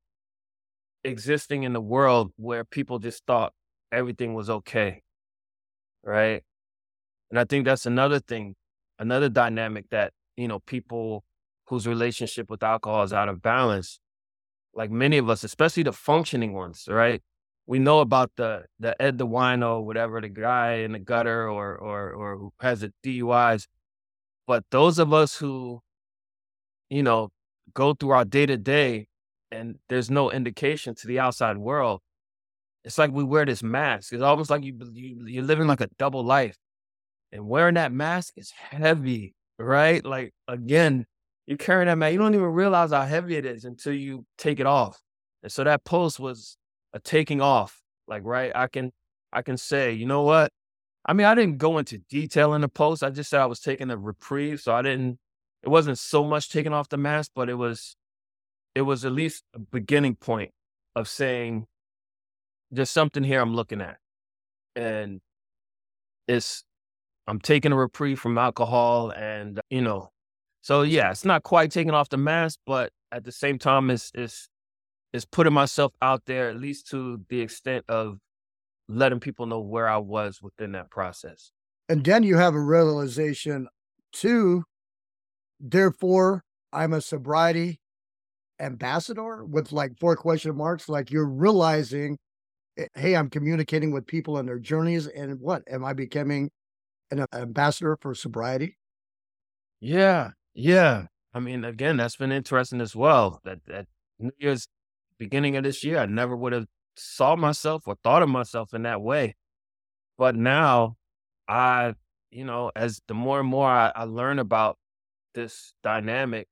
Speaker 2: existing in the world where people just thought everything was okay. Right. And I think that's another thing, another dynamic that, you know, people whose relationship with alcohol is out of balance, like many of us, especially the functioning ones, right? We know about the the Ed the Wino, whatever, the guy in the gutter or or or who has the DUIs. But those of us who, you know, go through our day to day and there's no indication to the outside world, it's like we wear this mask. It's almost like you, you you're living like a double life, and wearing that mask is heavy, right? Like again, you're carrying that mask. You don't even realize how heavy it is until you take it off. And so that post was a taking off. Like right, I can I can say, you know what? I mean, I didn't go into detail in the post. I just said I was taking a reprieve, so I didn't. It wasn't so much taking off the mask, but it was it was at least a beginning point of saying there's something here I'm looking at. And it's I'm taking a reprieve from alcohol and uh, you know, so yeah, it's not quite taking off the mask, but at the same time it's it's it's putting myself out there at least to the extent of letting people know where I was within that process.
Speaker 1: And then you have a realization too, therefore I'm a sobriety ambassador with like four question marks like you're realizing hey i'm communicating with people on their journeys and what am i becoming an ambassador for sobriety
Speaker 2: Yeah, yeah. I mean, again, that's been interesting as well. That that New Year's beginning of this year, I never would have saw myself or thought of myself in that way. But now I, you know, as the more and more I, I learn about this dynamic,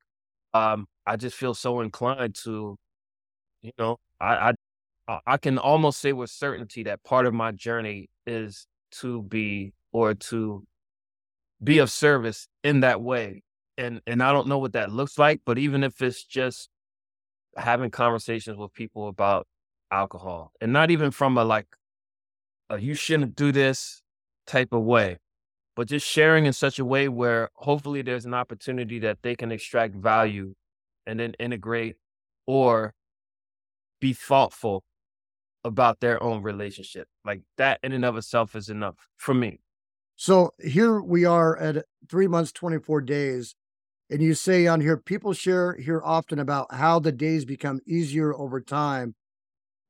Speaker 2: um, I just feel so inclined to, you know, I, I I can almost say with certainty that part of my journey is to be or to be of service in that way. And and I don't know what that looks like, but even if it's just having conversations with people about alcohol and not even from a like a you shouldn't do this type of way, but just sharing in such a way where hopefully there's an opportunity that they can extract value and then integrate or be thoughtful about their own relationship. Like that in and of itself is enough for me.
Speaker 1: So here we are at three months, 24 days. And you say on here, people share here often about how the days become easier over time.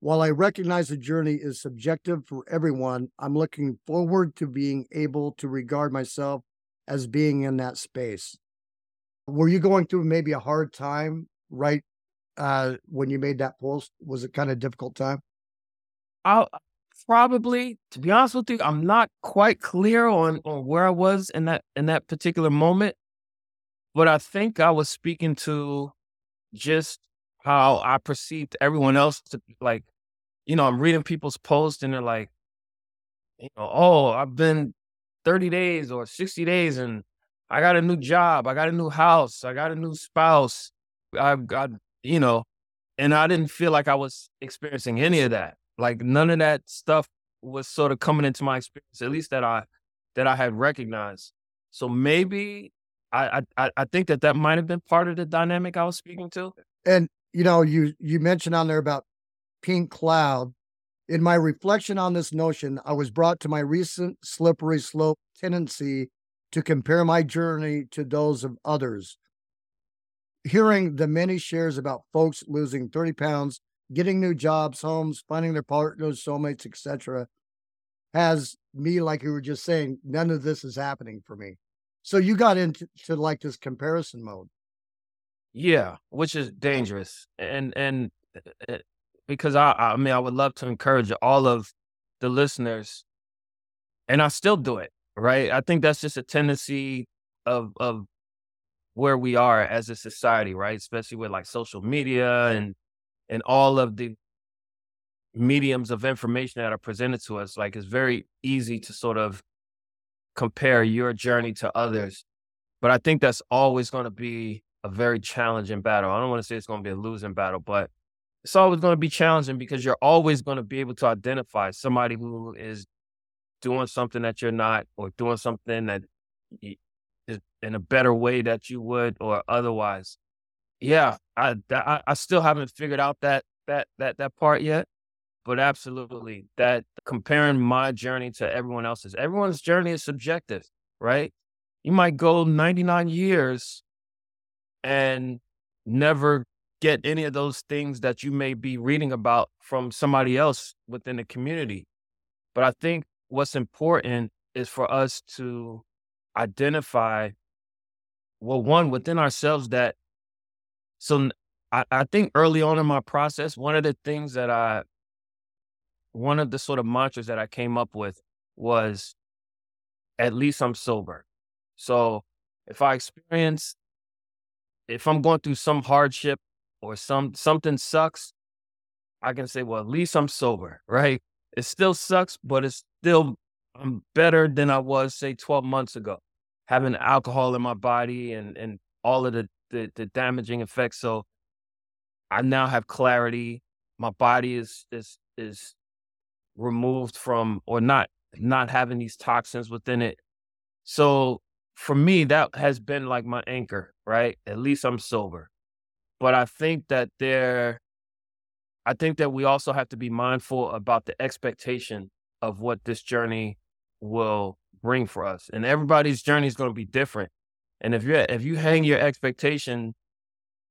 Speaker 1: While I recognize the journey is subjective for everyone, I'm looking forward to being able to regard myself as being in that space. Were you going through maybe a hard time right uh, when you made that post? Was it kind of difficult time?
Speaker 2: I probably, to be honest with you, I'm not quite clear on on where I was in that in that particular moment. But I think I was speaking to just how I perceived everyone else to like, you know, I'm reading people's posts and they're like, you know, oh, I've been 30 days or 60 days and I got a new job, I got a new house, I got a new spouse. I've got, you know, and I didn't feel like I was experiencing any of that. Like none of that stuff was sort of coming into my experience, at least that I that I had recognized. So maybe I, I I think that that might have been part of the dynamic I was speaking to.
Speaker 1: And you know, you you mentioned on there about pink cloud. In my reflection on this notion, I was brought to my recent slippery slope tendency to compare my journey to those of others. Hearing the many shares about folks losing 30 pounds, getting new jobs, homes, finding their partners, soulmates, etc., has me, like you were just saying, none of this is happening for me. So you got into to like this comparison mode.
Speaker 2: Yeah, which is dangerous, and and uh, uh, because I I mean I would love to encourage all of the listeners, and I still do it. Right, I think that's just a tendency of of where we are as a society, right? Especially with like social media and and all of the mediums of information that are presented to us. Like it's very easy to sort of compare your journey to others. But I think that's always going to be a very challenging battle. I don't want to say it's going to be a losing battle, but it's always going to be challenging because you're always going to be able to identify somebody who is doing something that you're not, or doing something that is in a better way that you would, or otherwise. Yeah, I I, I still haven't figured out that that that that part yet but absolutely that comparing my journey to everyone else's, everyone's journey is subjective, right? You might go 99 years and never get any of those things that you may be reading about from somebody else within the community. But I think what's important is for us to identify, well, one within ourselves that, so I, I think early on in my process, one of the things that I one of the sort of mantras that I came up with was at least I'm sober. So if I experience, if I'm going through some hardship or some something sucks, I can say, well, at least I'm sober, right? It still sucks, but it's still I'm better than I was, say, 12 months ago, having alcohol in my body and and all of the the, the damaging effects. So I now have clarity. My body is is is removed from or not not having these toxins within it. So for me, that has been like my anchor, right? At least I'm sober. But I think that there, I think that we also have to be mindful about the expectation of what this journey will bring for us. And everybody's journey is going to be different. And if you if you hang your expectation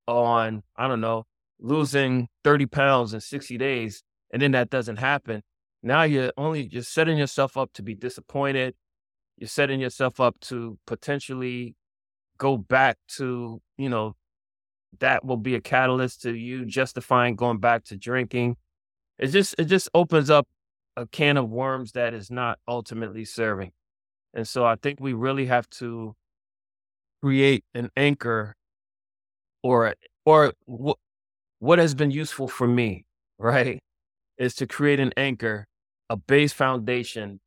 Speaker 2: on, I don't know, losing 30 pounds in 60 days, and then that doesn't happen, now you're only you're setting yourself up to be disappointed. You're setting yourself up to potentially go back to, you know, that will be a catalyst to you justifying going back to drinking. It just it just opens up a can of worms that is not ultimately serving. And so I think we really have to create an anchor or or what what has been useful for me, right? Is to create an anchor, a base foundation,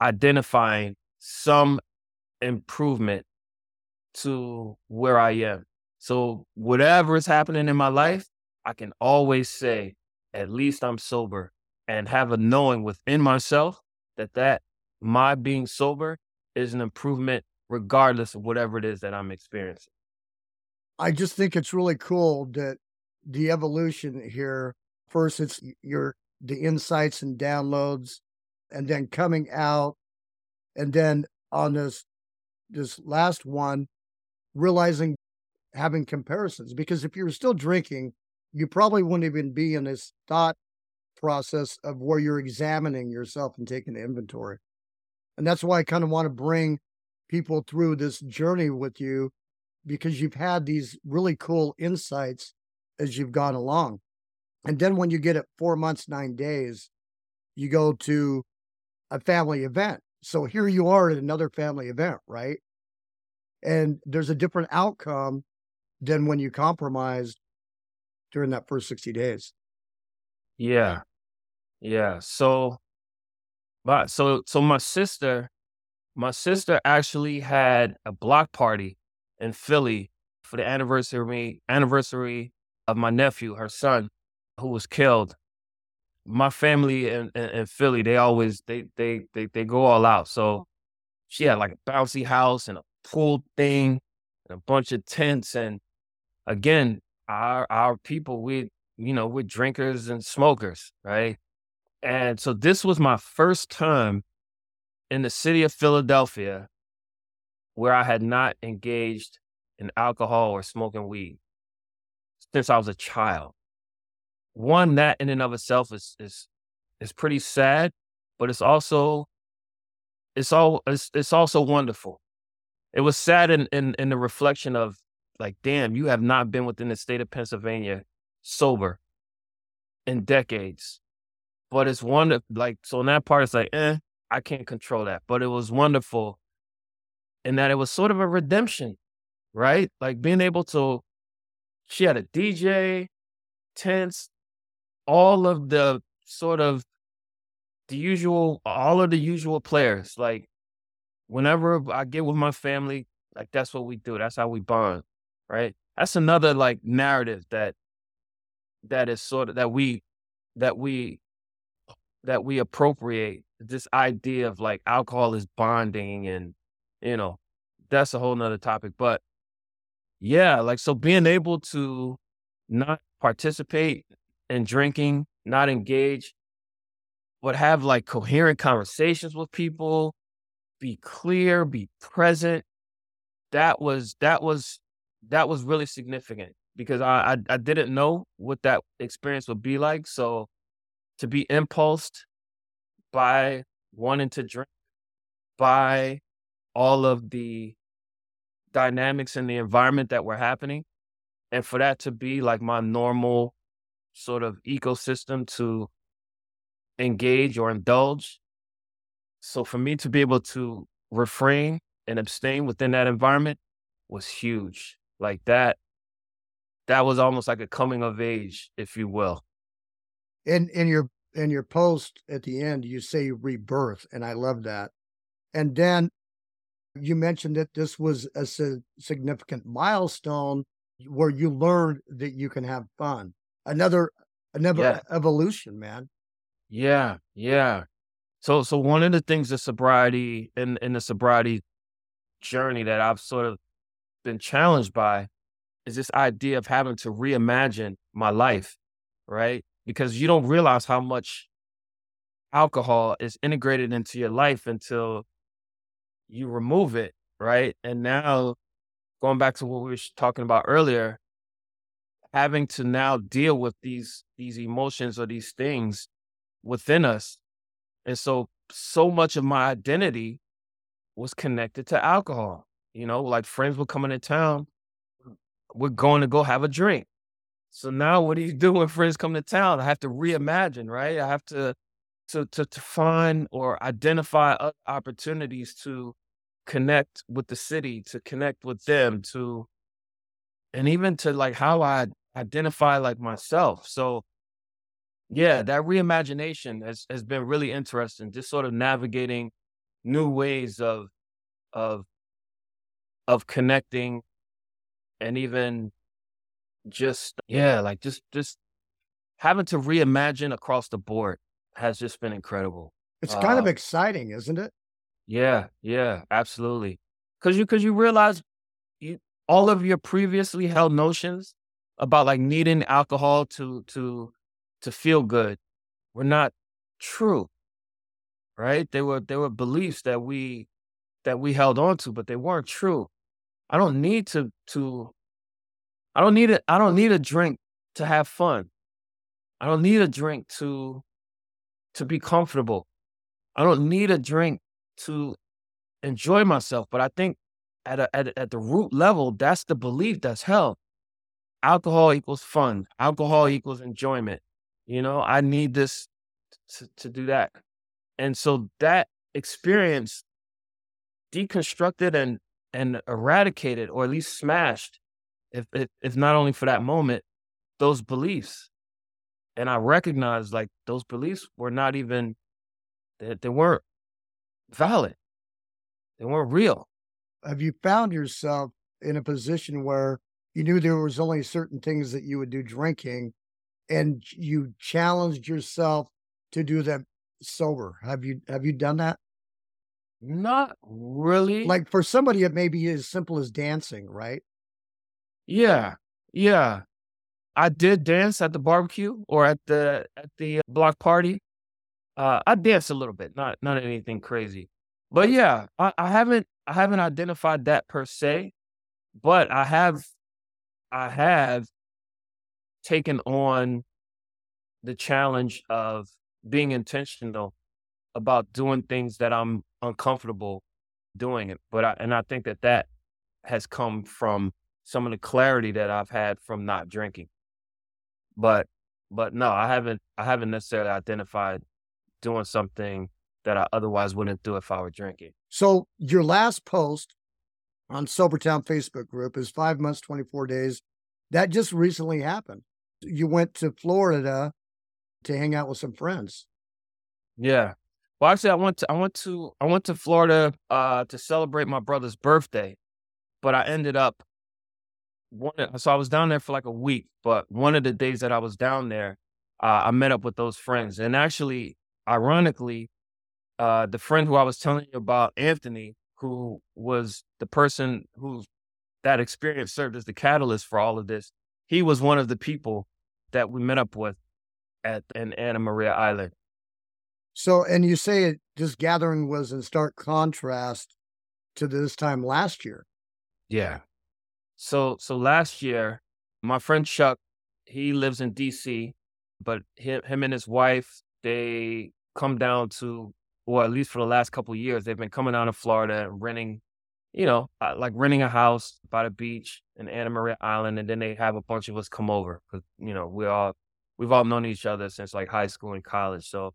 Speaker 2: identifying some improvement to where I am. So whatever is happening in my life, I can always say, at least I'm sober and have a knowing within myself that that my being sober is an improvement regardless of whatever it is that I'm experiencing.
Speaker 1: I just think it's really cool that the evolution here first it's your the insights and downloads and then coming out and then on this this last one realizing having comparisons because if you were still drinking you probably wouldn't even be in this thought process of where you're examining yourself and taking inventory and that's why i kind of want to bring people through this journey with you because you've had these really cool insights as you've gone along and then when you get it four months nine days you go to a family event so here you are at another family event, right? And there's a different outcome than when you compromised during that first 60 days.
Speaker 2: Yeah. Yeah. So but so so my sister my sister actually had a block party in Philly for the anniversary anniversary of my nephew, her son, who was killed my family in, in, in, Philly, they always they, they they they go all out. So she had like a bouncy house and a pool thing and a bunch of tents. And again, our our people, we you know, we're drinkers and smokers, right? And so this was my first time in the city of Philadelphia where I had not engaged in alcohol or smoking weed since I was a child one that in and of itself is is is pretty sad, but it's also it's all it's it's also wonderful. It was sad in, in in the reflection of like, damn, you have not been within the state of Pennsylvania sober in decades. But it's wonderful. Like, so in that part, it's like, eh, I can't control that. But it was wonderful in that it was sort of a redemption, right? Like being able to, she had a DJ, tents, all of the sort of the usual, all of the usual players. Like whenever I get with my family, like that's what we do. That's how we bond, right? That's another like narrative that that is sort of that we that we that we appropriate this idea of like alcohol is bonding and you know that's a whole nother topic but yeah like so being able to not participate in drinking, not engage, but have like coherent conversations with people, be clear, be present. That was that was that was really significant because I, I, I didn't know what that experience would be like. So to be impulsed by wanting to drink, by all of the dynamics in the environment that were happening, and for that to be like my normal sort of ecosystem to engage or indulge. So for me to be able to refrain and abstain within that environment was huge. Like that, that was almost like a coming of age, if you will.
Speaker 1: In in your in your post at the end, you say rebirth, and I love that. And then you mentioned that this was a significant milestone where you learned that you can have fun another another yeah. evolution, man.
Speaker 2: Yeah, yeah. So so one of the things that sobriety in in the sobriety journey that I've sort of been challenged by is this idea of having to reimagine my life, right? Because you don't realize how much alcohol is integrated into your life until you remove it, right? And now going back to what we were talking about earlier, having to now deal with these these emotions or these things within us and so so much of my identity was connected to alcohol You know, like friends were coming to town. We're going to go have a drink. So now what do you do when friends come to town? I have to reimagine, right? I have to to to, to find or identify opportunities to connect with the city, to connect with them, to and even to like how I identify like myself. So yeah, that reimagination has has been really interesting. Just sort of navigating new ways of of of connecting and even just yeah, like just just having to reimagine across the board has just been incredible.
Speaker 1: It's kind uh, of exciting, isn't it?
Speaker 2: Yeah, yeah, absolutely. Cause you cause you realize you, all of your previously held notions about like needing alcohol to to to feel good were not true. Right? They were they were beliefs that we that we held on to, but they weren't true. I don't need to to I don't need it. I don't need a drink to have fun. I don't need a drink to to be comfortable. I don't need a drink to enjoy myself. But I think at a, at at the root level, that's the belief that's held. Alcohol equals fun. Alcohol equals enjoyment. You know, I need this to, to do that. And so that experience deconstructed and and eradicated or at least smashed if, if if not only for that moment those beliefs. And i recognized like those beliefs were not even they, they weren't valid. They weren't real.
Speaker 1: Have you found yourself in a position where you knew there was only certain things that you would do drinking and you challenged yourself to do them sober? Have you have you done that?
Speaker 2: Not really.
Speaker 1: Like for somebody it may be as simple as dancing right
Speaker 2: yeah, yeah. I did dance at the barbecue or at the at the block party. Uh, I danced a little bit, not not anything crazy, but yeah, I, I haven't I haven't identified that per se, but I have I have taken on the challenge of being intentional about doing things that I'm uncomfortable doing it. But I, and I think that that has come from some of the clarity that I've had from not drinking. But but no, I haven't I haven't necessarily identified doing something that I otherwise wouldn't do if I were drinking.
Speaker 1: So your last post on Sobertown Facebook group is five months, 24 days. That just recently happened. You went to Florida to hang out with some friends.
Speaker 2: Yeah. Well, actually, I went to I went to I went to Florida uh, to celebrate my brother's birthday, but I ended up one so I was down there for like a week, but one of the days that I was down there, uh, I met up with those friends. And actually, ironically, uh, the friend who I was telling you about, Anthony, who was the person who that experience served as the catalyst for all of this, he was one of the people that we met up with at in Anna Maria Island.
Speaker 1: So, and you say it, this gathering was in stark contrast to this time last year.
Speaker 2: Yeah. So so last year, my friend Chuck, he lives in DC, but him, him and his wife, they come down to, or at least for the last couple years, they've been coming down to Florida and renting, you know, uh, like renting a house by the beach in Anna Maria Island, and then they have a bunch of us come over because you know we all we've all known each other since like high school and college. So,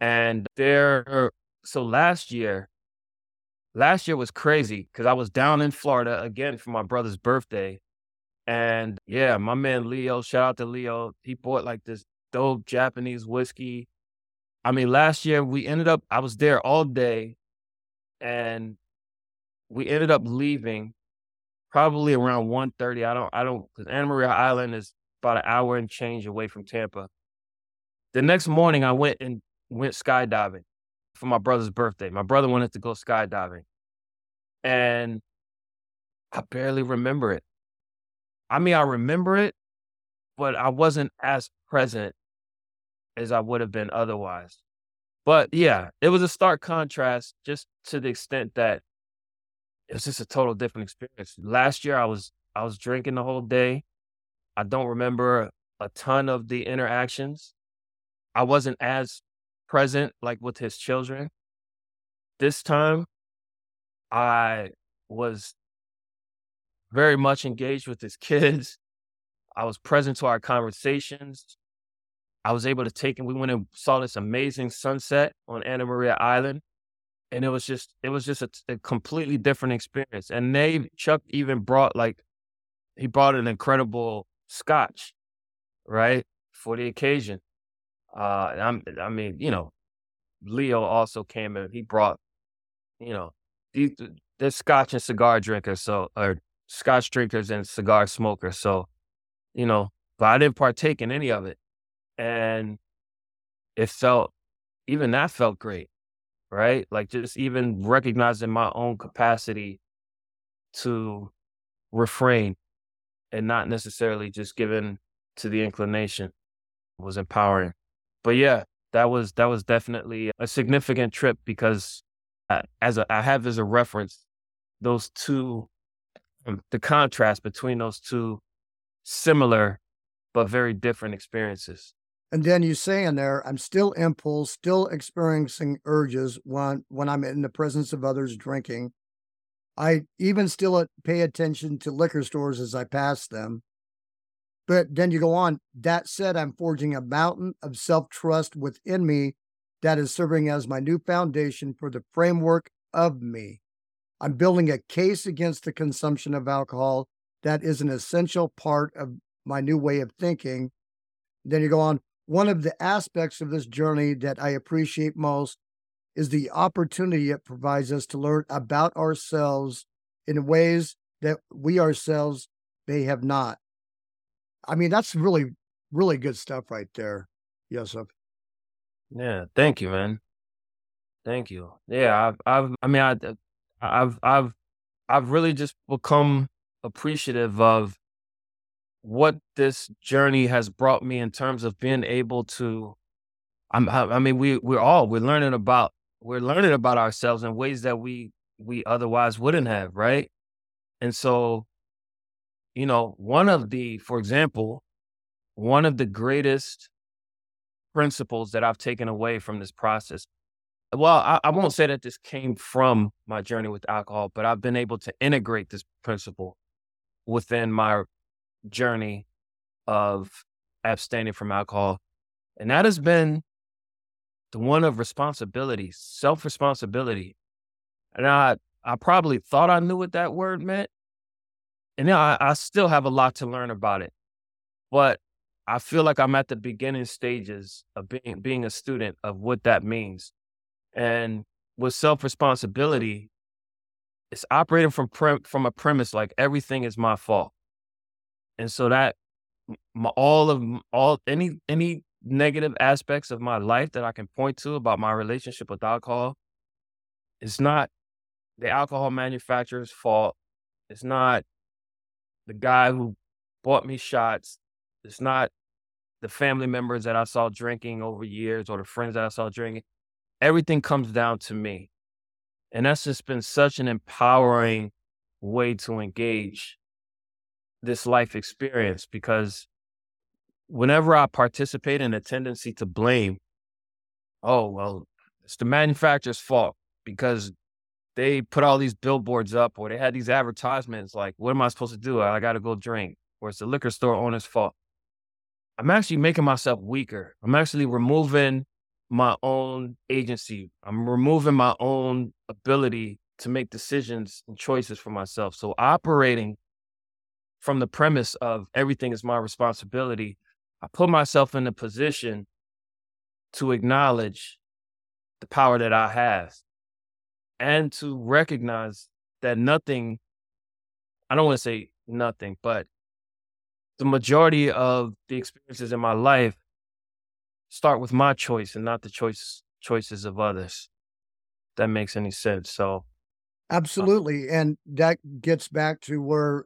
Speaker 2: and they're so last year last year was crazy because I was down in Florida again for my brother's birthday. And yeah, my man Leo, shout out to Leo. He bought like this dope Japanese whiskey. I mean, last year we ended up, I was there all day and we ended up leaving probably around 1.30. I don't, I don't, because Anna Maria Island is about an hour and change away from Tampa. The next morning I went and went skydiving for my brother's birthday. My brother wanted to go skydiving. And I barely remember it. I mean, I remember it, but I wasn't as present as I would have been otherwise. But yeah, it was a stark contrast just to the extent that it was just a total different experience. Last year I was I was drinking the whole day. I don't remember a ton of the interactions. I wasn't as present like with his children. This time, I was very much engaged with his kids. I was present to our conversations. I was able to take and we went and saw this amazing sunset on Anna Maria Island. And it was just, it was just a, a completely different experience. And they, Chuck even brought like, he brought an incredible scotch, right? For the occasion. Uh, I'm, I mean, you know, Leo also came in. he brought, you know, these, they're scotch and cigar drinkers. So, or scotch drinkers and cigar smokers. So, you know, but I didn't partake in any of it. And it felt, even that felt great, right? Like just even recognizing my own capacity to refrain and not necessarily just given to the inclination was empowering. But yeah, that was that was definitely a significant trip because I, as a, I have as a reference those two um, the contrast between those two similar but very different experiences.
Speaker 1: And then you say in there, I'm still impulse, still experiencing urges when when I'm in the presence of others drinking. I even still uh, pay attention to liquor stores as I pass them. But then you go on, that said, I'm forging a mountain of self trust within me that is serving as my new foundation for the framework of me. I'm building a case against the consumption of alcohol that is an essential part of my new way of thinking. Then you go on, one of the aspects of this journey that I appreciate most is the opportunity it provides us to learn about ourselves in ways that we ourselves may have not. I mean, that's really, really good stuff right there, Yusuf.
Speaker 2: Yeah, thank you, man. Thank you. Yeah, I've, I've, I mean, I, I've, I've, I've really just become appreciative of what this journey has brought me in terms of being able to. I'm, I mean, we, we're all we're learning about we're learning about ourselves in ways that we we otherwise wouldn't have, right? And so you know, one of the, for example, one of the greatest principles that I've taken away from this process. Well, I, I, won't say that this came from my journey with alcohol, but I've been able to integrate this principle within my journey of abstaining from alcohol. And that has been the one of responsibility, self responsibility. And I, I probably thought I knew what that word meant, and I, I still have a lot to learn about it, but I feel like I'm at the beginning stages of being being a student of what that means. And with self responsibility, it's operating from pre- from a premise like everything is my fault, and so that my, all of all any any negative aspects of my life that I can point to about my relationship with alcohol, it's not the alcohol manufacturer's fault. It's not the guy who bought me shots. It's not the family members that I saw drinking over years or the friends that I saw drinking. Everything comes down to me. And that's just been such an empowering way to engage this life experience because whenever I participate in a tendency to blame, oh, well, it's the manufacturer's fault because they put all these billboards up or they had these advertisements like, what am I supposed to do? I got to go drink. Or it's the liquor store owner's fault. I'm actually making myself weaker. I'm actually removing my own agency. I'm removing my own ability to make decisions and choices for myself. So operating from the premise of everything is my responsibility, I put myself in a position to acknowledge the power that I have and to recognize that nothing, I don't want to say nothing, but the majority of the experiences in my life start with my choice and not the choice choices of others. that makes any sense. So
Speaker 1: uh absolutely. And that gets back to where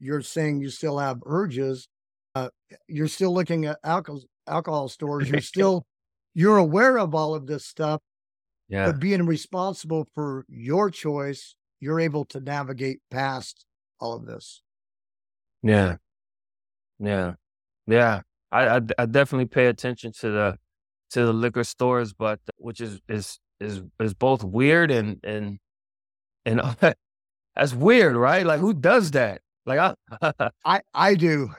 Speaker 1: you're saying you still have urges. Uh, you're still looking at alcohol alcohol stores. You're still you're aware of all of this stuff,
Speaker 2: yeah.
Speaker 1: But being responsible for your choice, you're able to navigate past all of this.
Speaker 2: Yeah. Yeah. Yeah. I, I, I definitely pay attention to the to the liquor stores, but which is is is is both weird and and and That's weird, right? Like who does that? Like I
Speaker 1: I I do.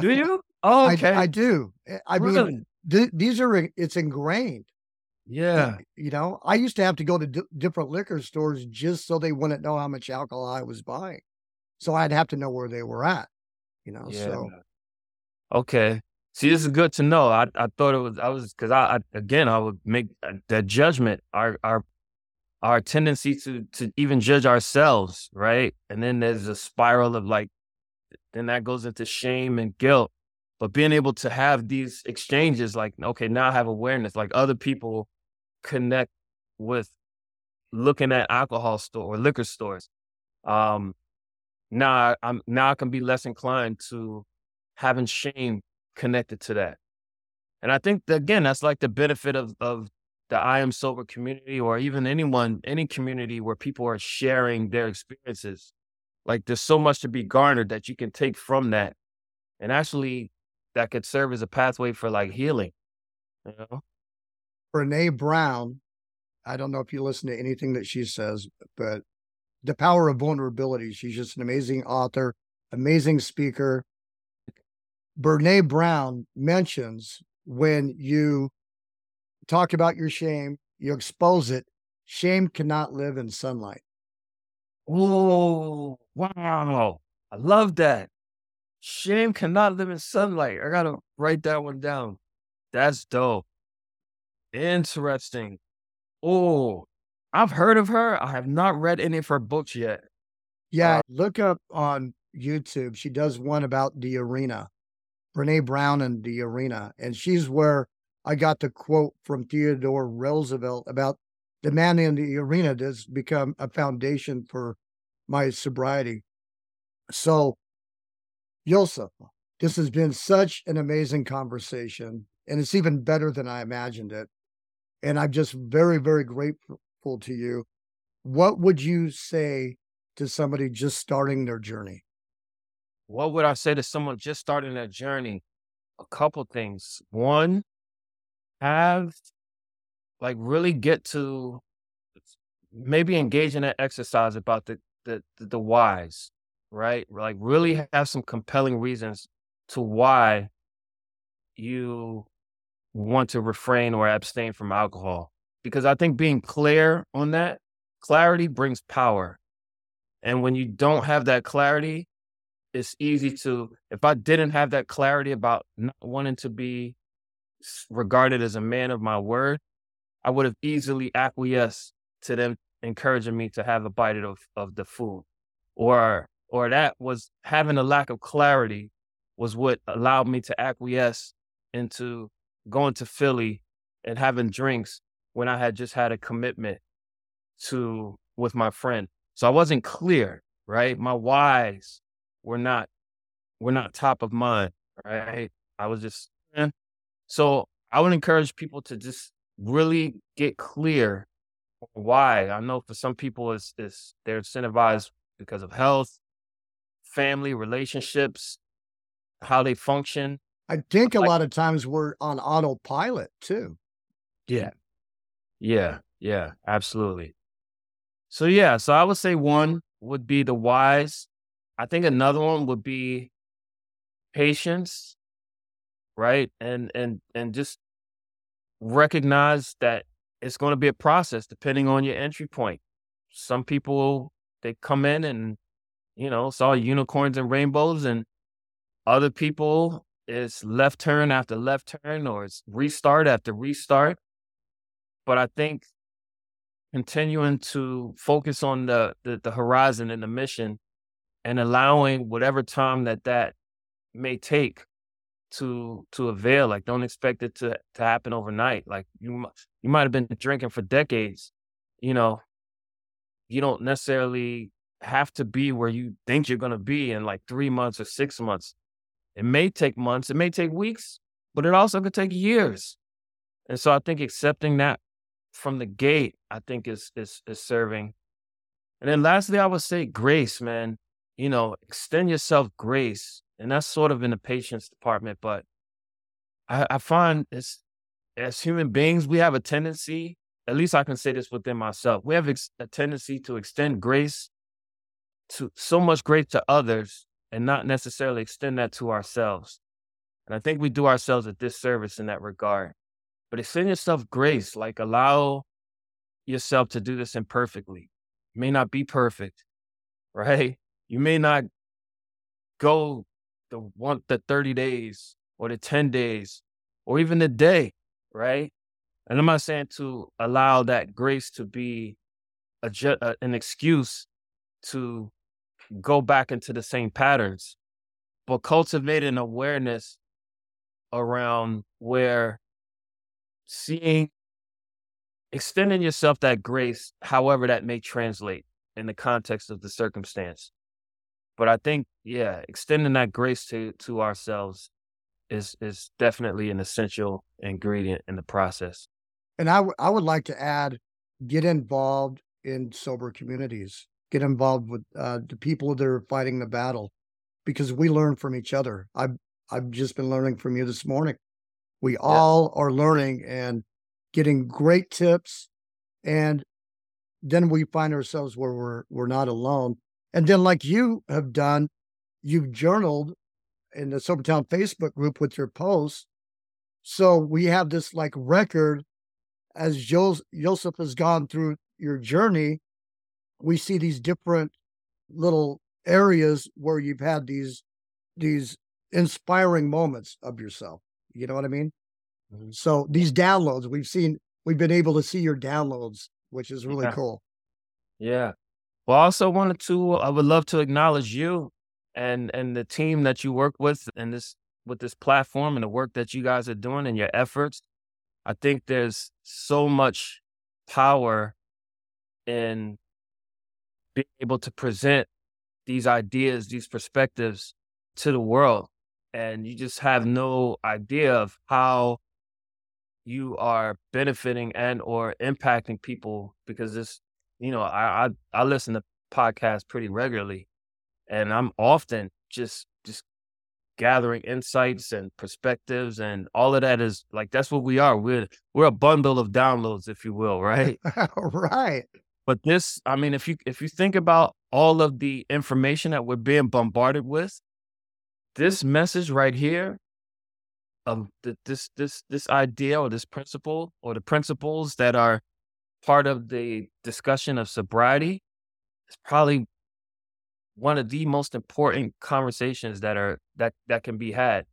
Speaker 2: do you? Oh,
Speaker 1: I,
Speaker 2: okay.
Speaker 1: I do. Eh, I mean, th- these are it's ingrained.
Speaker 2: Yeah.
Speaker 1: You know, I used to have to go to di- different liquor stores just so they wouldn't know how much alcohol I was buying. So I'd have to know where they were at. You know,
Speaker 2: Yeah.
Speaker 1: so
Speaker 2: Okay. See, this is good to know. I I thought it was I was because I, I again I would make uh, that judgment. Our our our tendency to to even judge ourselves, right? And then there's a spiral of like, then that goes into shame and guilt. But being able to have these exchanges, like, okay, now I have awareness. Like other people connect with looking at alcohol store or liquor stores. Um, now I'm now I can be less inclined to having shame connected to that. And I think that, again, that's like the benefit of of the I am sober community or even anyone, any community where people are sharing their experiences. Like there's so much to be garnered that you can take from that. And actually that could serve as a pathway for like healing. You know?
Speaker 1: Brene Brown, I don't know if you listen to anything that she says, but the power of vulnerability. She's just an amazing author, amazing speaker. Brene Brown mentions when you talk about your shame, you expose it, shame cannot live in sunlight.
Speaker 2: Oh, wow. I love that. Shame cannot live in sunlight. I gotta write that one down. That's dope. Interesting. Oh, I've heard of her. I have not read any of her books yet.
Speaker 1: Yeah, uh look up on YouTube. She does one about the arena, Brene Brown and the arena. And she's where I got the quote from Theodore Roosevelt about the man in the arena that's become a foundation for my sobriety. So, Yusuf, this has been such an amazing conversation, and it's even better than I imagined it. And I'm just very, very grateful to you. What would you say to somebody just starting their journey?
Speaker 2: What would I say to someone just starting their journey? A couple things. One, have like really get to maybe engage in that exercise about the the the, the whys, right? Like really have some compelling reasons to why you want to refrain or abstain from alcohol. Because I think being clear on that, clarity brings power. And when you don't have that clarity, it's easy to, if I didn't have that clarity about not wanting to be regarded as a man of my word, I would have easily acquiesced to them encouraging me to have a bite of, of the food. Or or that was having a lack of clarity was what allowed me to acquiesce into going to Philly and having drinks when I had just had a commitment to with my friend. So I wasn't clear, right? My whys were not were not top of mind, right? I was just eh. so I would encourage people to just really get clear why. I know for some people it's, it's they're incentivized because of health, family, relationships, how they function.
Speaker 1: I think a
Speaker 2: Like-
Speaker 1: lot of times we're on autopilot too.
Speaker 2: Yeah. Yeah. Yeah. Absolutely. So, yeah. So, I would say one would be the wise. I think another one would be patience, right? And, and, and just recognize that it's going to be a process depending on your entry point. Some people, they come in and, you know, saw unicorns and rainbows, and other people, it's left turn after left turn or it's restart after restart. But I think continuing to focus on the, the, the horizon and the mission and allowing whatever time that that may take to to avail like don't expect it to to happen overnight. Like you you might have been drinking for decades you know? You don't necessarily have to be where you think you're going to be in like 3 months or 6 months it may take months it may take weeks but it also could take years. And so i think accepting that from the gate i think is is is serving. And then lastly i would say grace man. You know extend yourself grace and that's sort of in the patience department but i, I find it's as human beings we have a tendency at least i can say this within myself we have ex- a tendency to extend grace to so much grace to others and not necessarily extend that to ourselves. And I think we do ourselves a disservice in that regard. But extend yourself grace, like allow yourself to do this imperfectly. You may not be perfect, right? You may not go the one the 30 days or the 10 days or even the day, right? And I'm not saying to allow that grace to be a, uh, an excuse to go back into the same patterns, but cultivate an awareness around where seeing, extending yourself that grace, however that may translate in the context of the circumstance. But I think, yeah, extending that grace to to ourselves is is definitely an essential ingredient in the process.
Speaker 1: And I, w- I would like to add, get involved in sober communities. Get involved with uh, the people that are fighting the battle, because we learn from each other. I've I've just been learning from you this morning. We yeah. all are learning and getting great tips, and then we find ourselves where we're we're not alone. And then, like you have done, you've journaled in the Sobertown Facebook group with your posts. So we have this like record as Joseph has gone through your journey. We see these different little areas where you've had these these inspiring moments of yourself. You know what I mean? Mm-hmm. So these downloads, we've seen, we've been able to see your downloads, which is really
Speaker 2: yeah.
Speaker 1: cool.
Speaker 2: Yeah. Well, I also wanted to, I would love to acknowledge you and and the team that you work with and this with this platform and the work that you guys are doing and your efforts. I think there's so much power in being able to present these ideas, these perspectives to the world. And you just have no idea of how you are benefiting and or impacting people because this, you know, I I, I listen to podcasts pretty regularly and I'm often just just gathering insights and perspectives and all of that is like that's what we are. We're we're a bundle of downloads, if you will, right?
Speaker 1: right.
Speaker 2: But this, I mean, if you if you think about all of the information that we're being bombarded with, this message right here um, of the, this this this idea or this principle or the principles that are part of the discussion of sobriety is probably one of the most important conversations that are that that can be had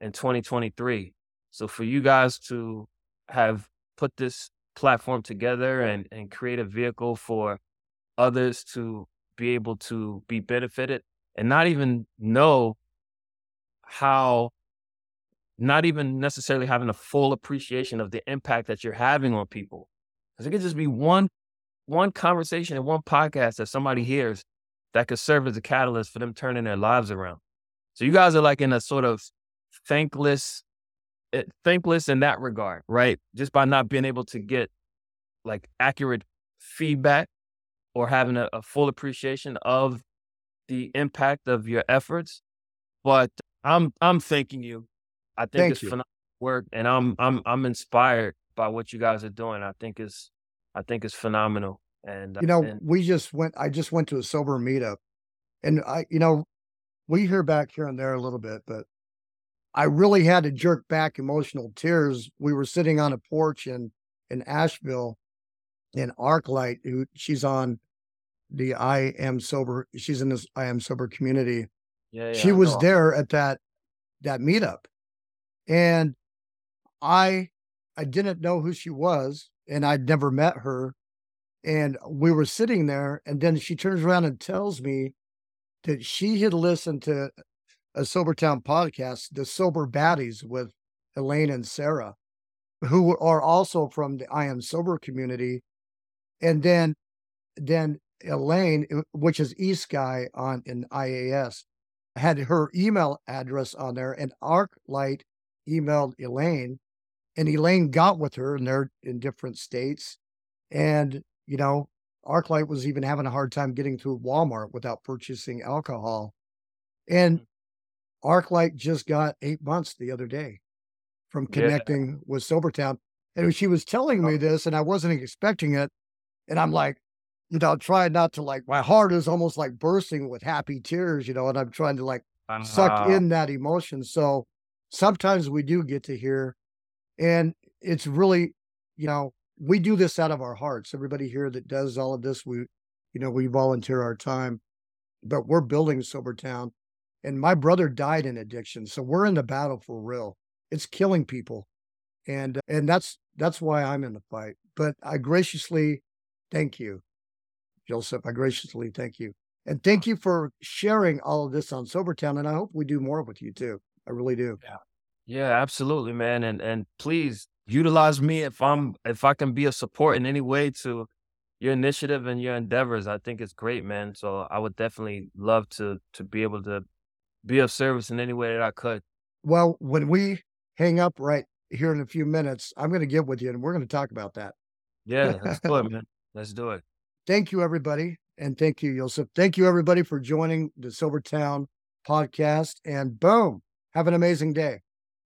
Speaker 2: in 2023. So for you guys to have put this platform together and and create a vehicle for others to be able to be benefited and not even know how not even necessarily having a full appreciation of the impact that you're having on people because it could just be one one conversation and one podcast that somebody hears that could serve as a catalyst for them turning their lives around. So you guys are like in a sort of thankless, Eh, thankless in that regard, right? Just by not being able to get like accurate feedback or having a, a full appreciation of the impact of your efforts. But I'm I'm thanking you. I think Thank it's you. phenomenal work, and I'm I'm I'm inspired by what you guys are doing. I think it's I think it's phenomenal. And uh,
Speaker 1: you know,
Speaker 2: and,
Speaker 1: we just went. I just went to a sober meetup, and I, you know, we hear back here and there a little bit, but I really had to jerk back emotional tears. We were sitting on a porch in in Asheville, in ArcLight, who she's on the I am sober. She's in this I am sober community. Yeah, yeah she was there at that that meetup, and I I didn't know who she was, and I'd never met her. And we were sitting there, and then she turns around and tells me that she had listened to a Sobertown podcast, the Sober Baddies with Elaine and Sarah, who are also from the I Am Sober community. And then, then Elaine, which is East Guy on in IAS, had her email address on there, and ArcLight emailed Elaine, and Elaine got with her, and they're in different states. And you know, ArcLight was even having a hard time getting through Walmart without purchasing alcohol. And. ArcLight just got eight months the other day from connecting yeah. with Sobertown. And she was telling me oh. this, and I wasn't expecting it. And I'm like, you know, trying not to like, my heart is almost like bursting with happy tears, you know, and I'm trying to like suck
Speaker 2: Uh-huh.
Speaker 1: in that emotion. So sometimes we do get to hear, and it's really, you know, we do this out of our hearts. Everybody here that does all of this, we, you know, we volunteer our time, but we're building Sobertown. And my brother died in addiction, so we're in the battle for real. It's killing people, and and that's that's why I'm in the fight. But I graciously thank you, Joseph. I graciously thank you. And thank you for sharing all of this on Sobertown. And I hope we do more with you too. I really do.
Speaker 2: Yeah, absolutely, man. And and please utilize me if I'm if I can be a support in any way to your initiative and your endeavors. I think it's great, man. So I would definitely love to to be able to be of service in any way that I could.
Speaker 1: Well, when we hang up right here in a few minutes, I'm going to get with you and we're going to talk about that.
Speaker 2: Yeah, let's do it, man. Let's do it.
Speaker 1: Thank you, everybody. And thank you, Joseph. Thank you, everybody, for joining the Sobertown podcast. And boom, have an amazing day.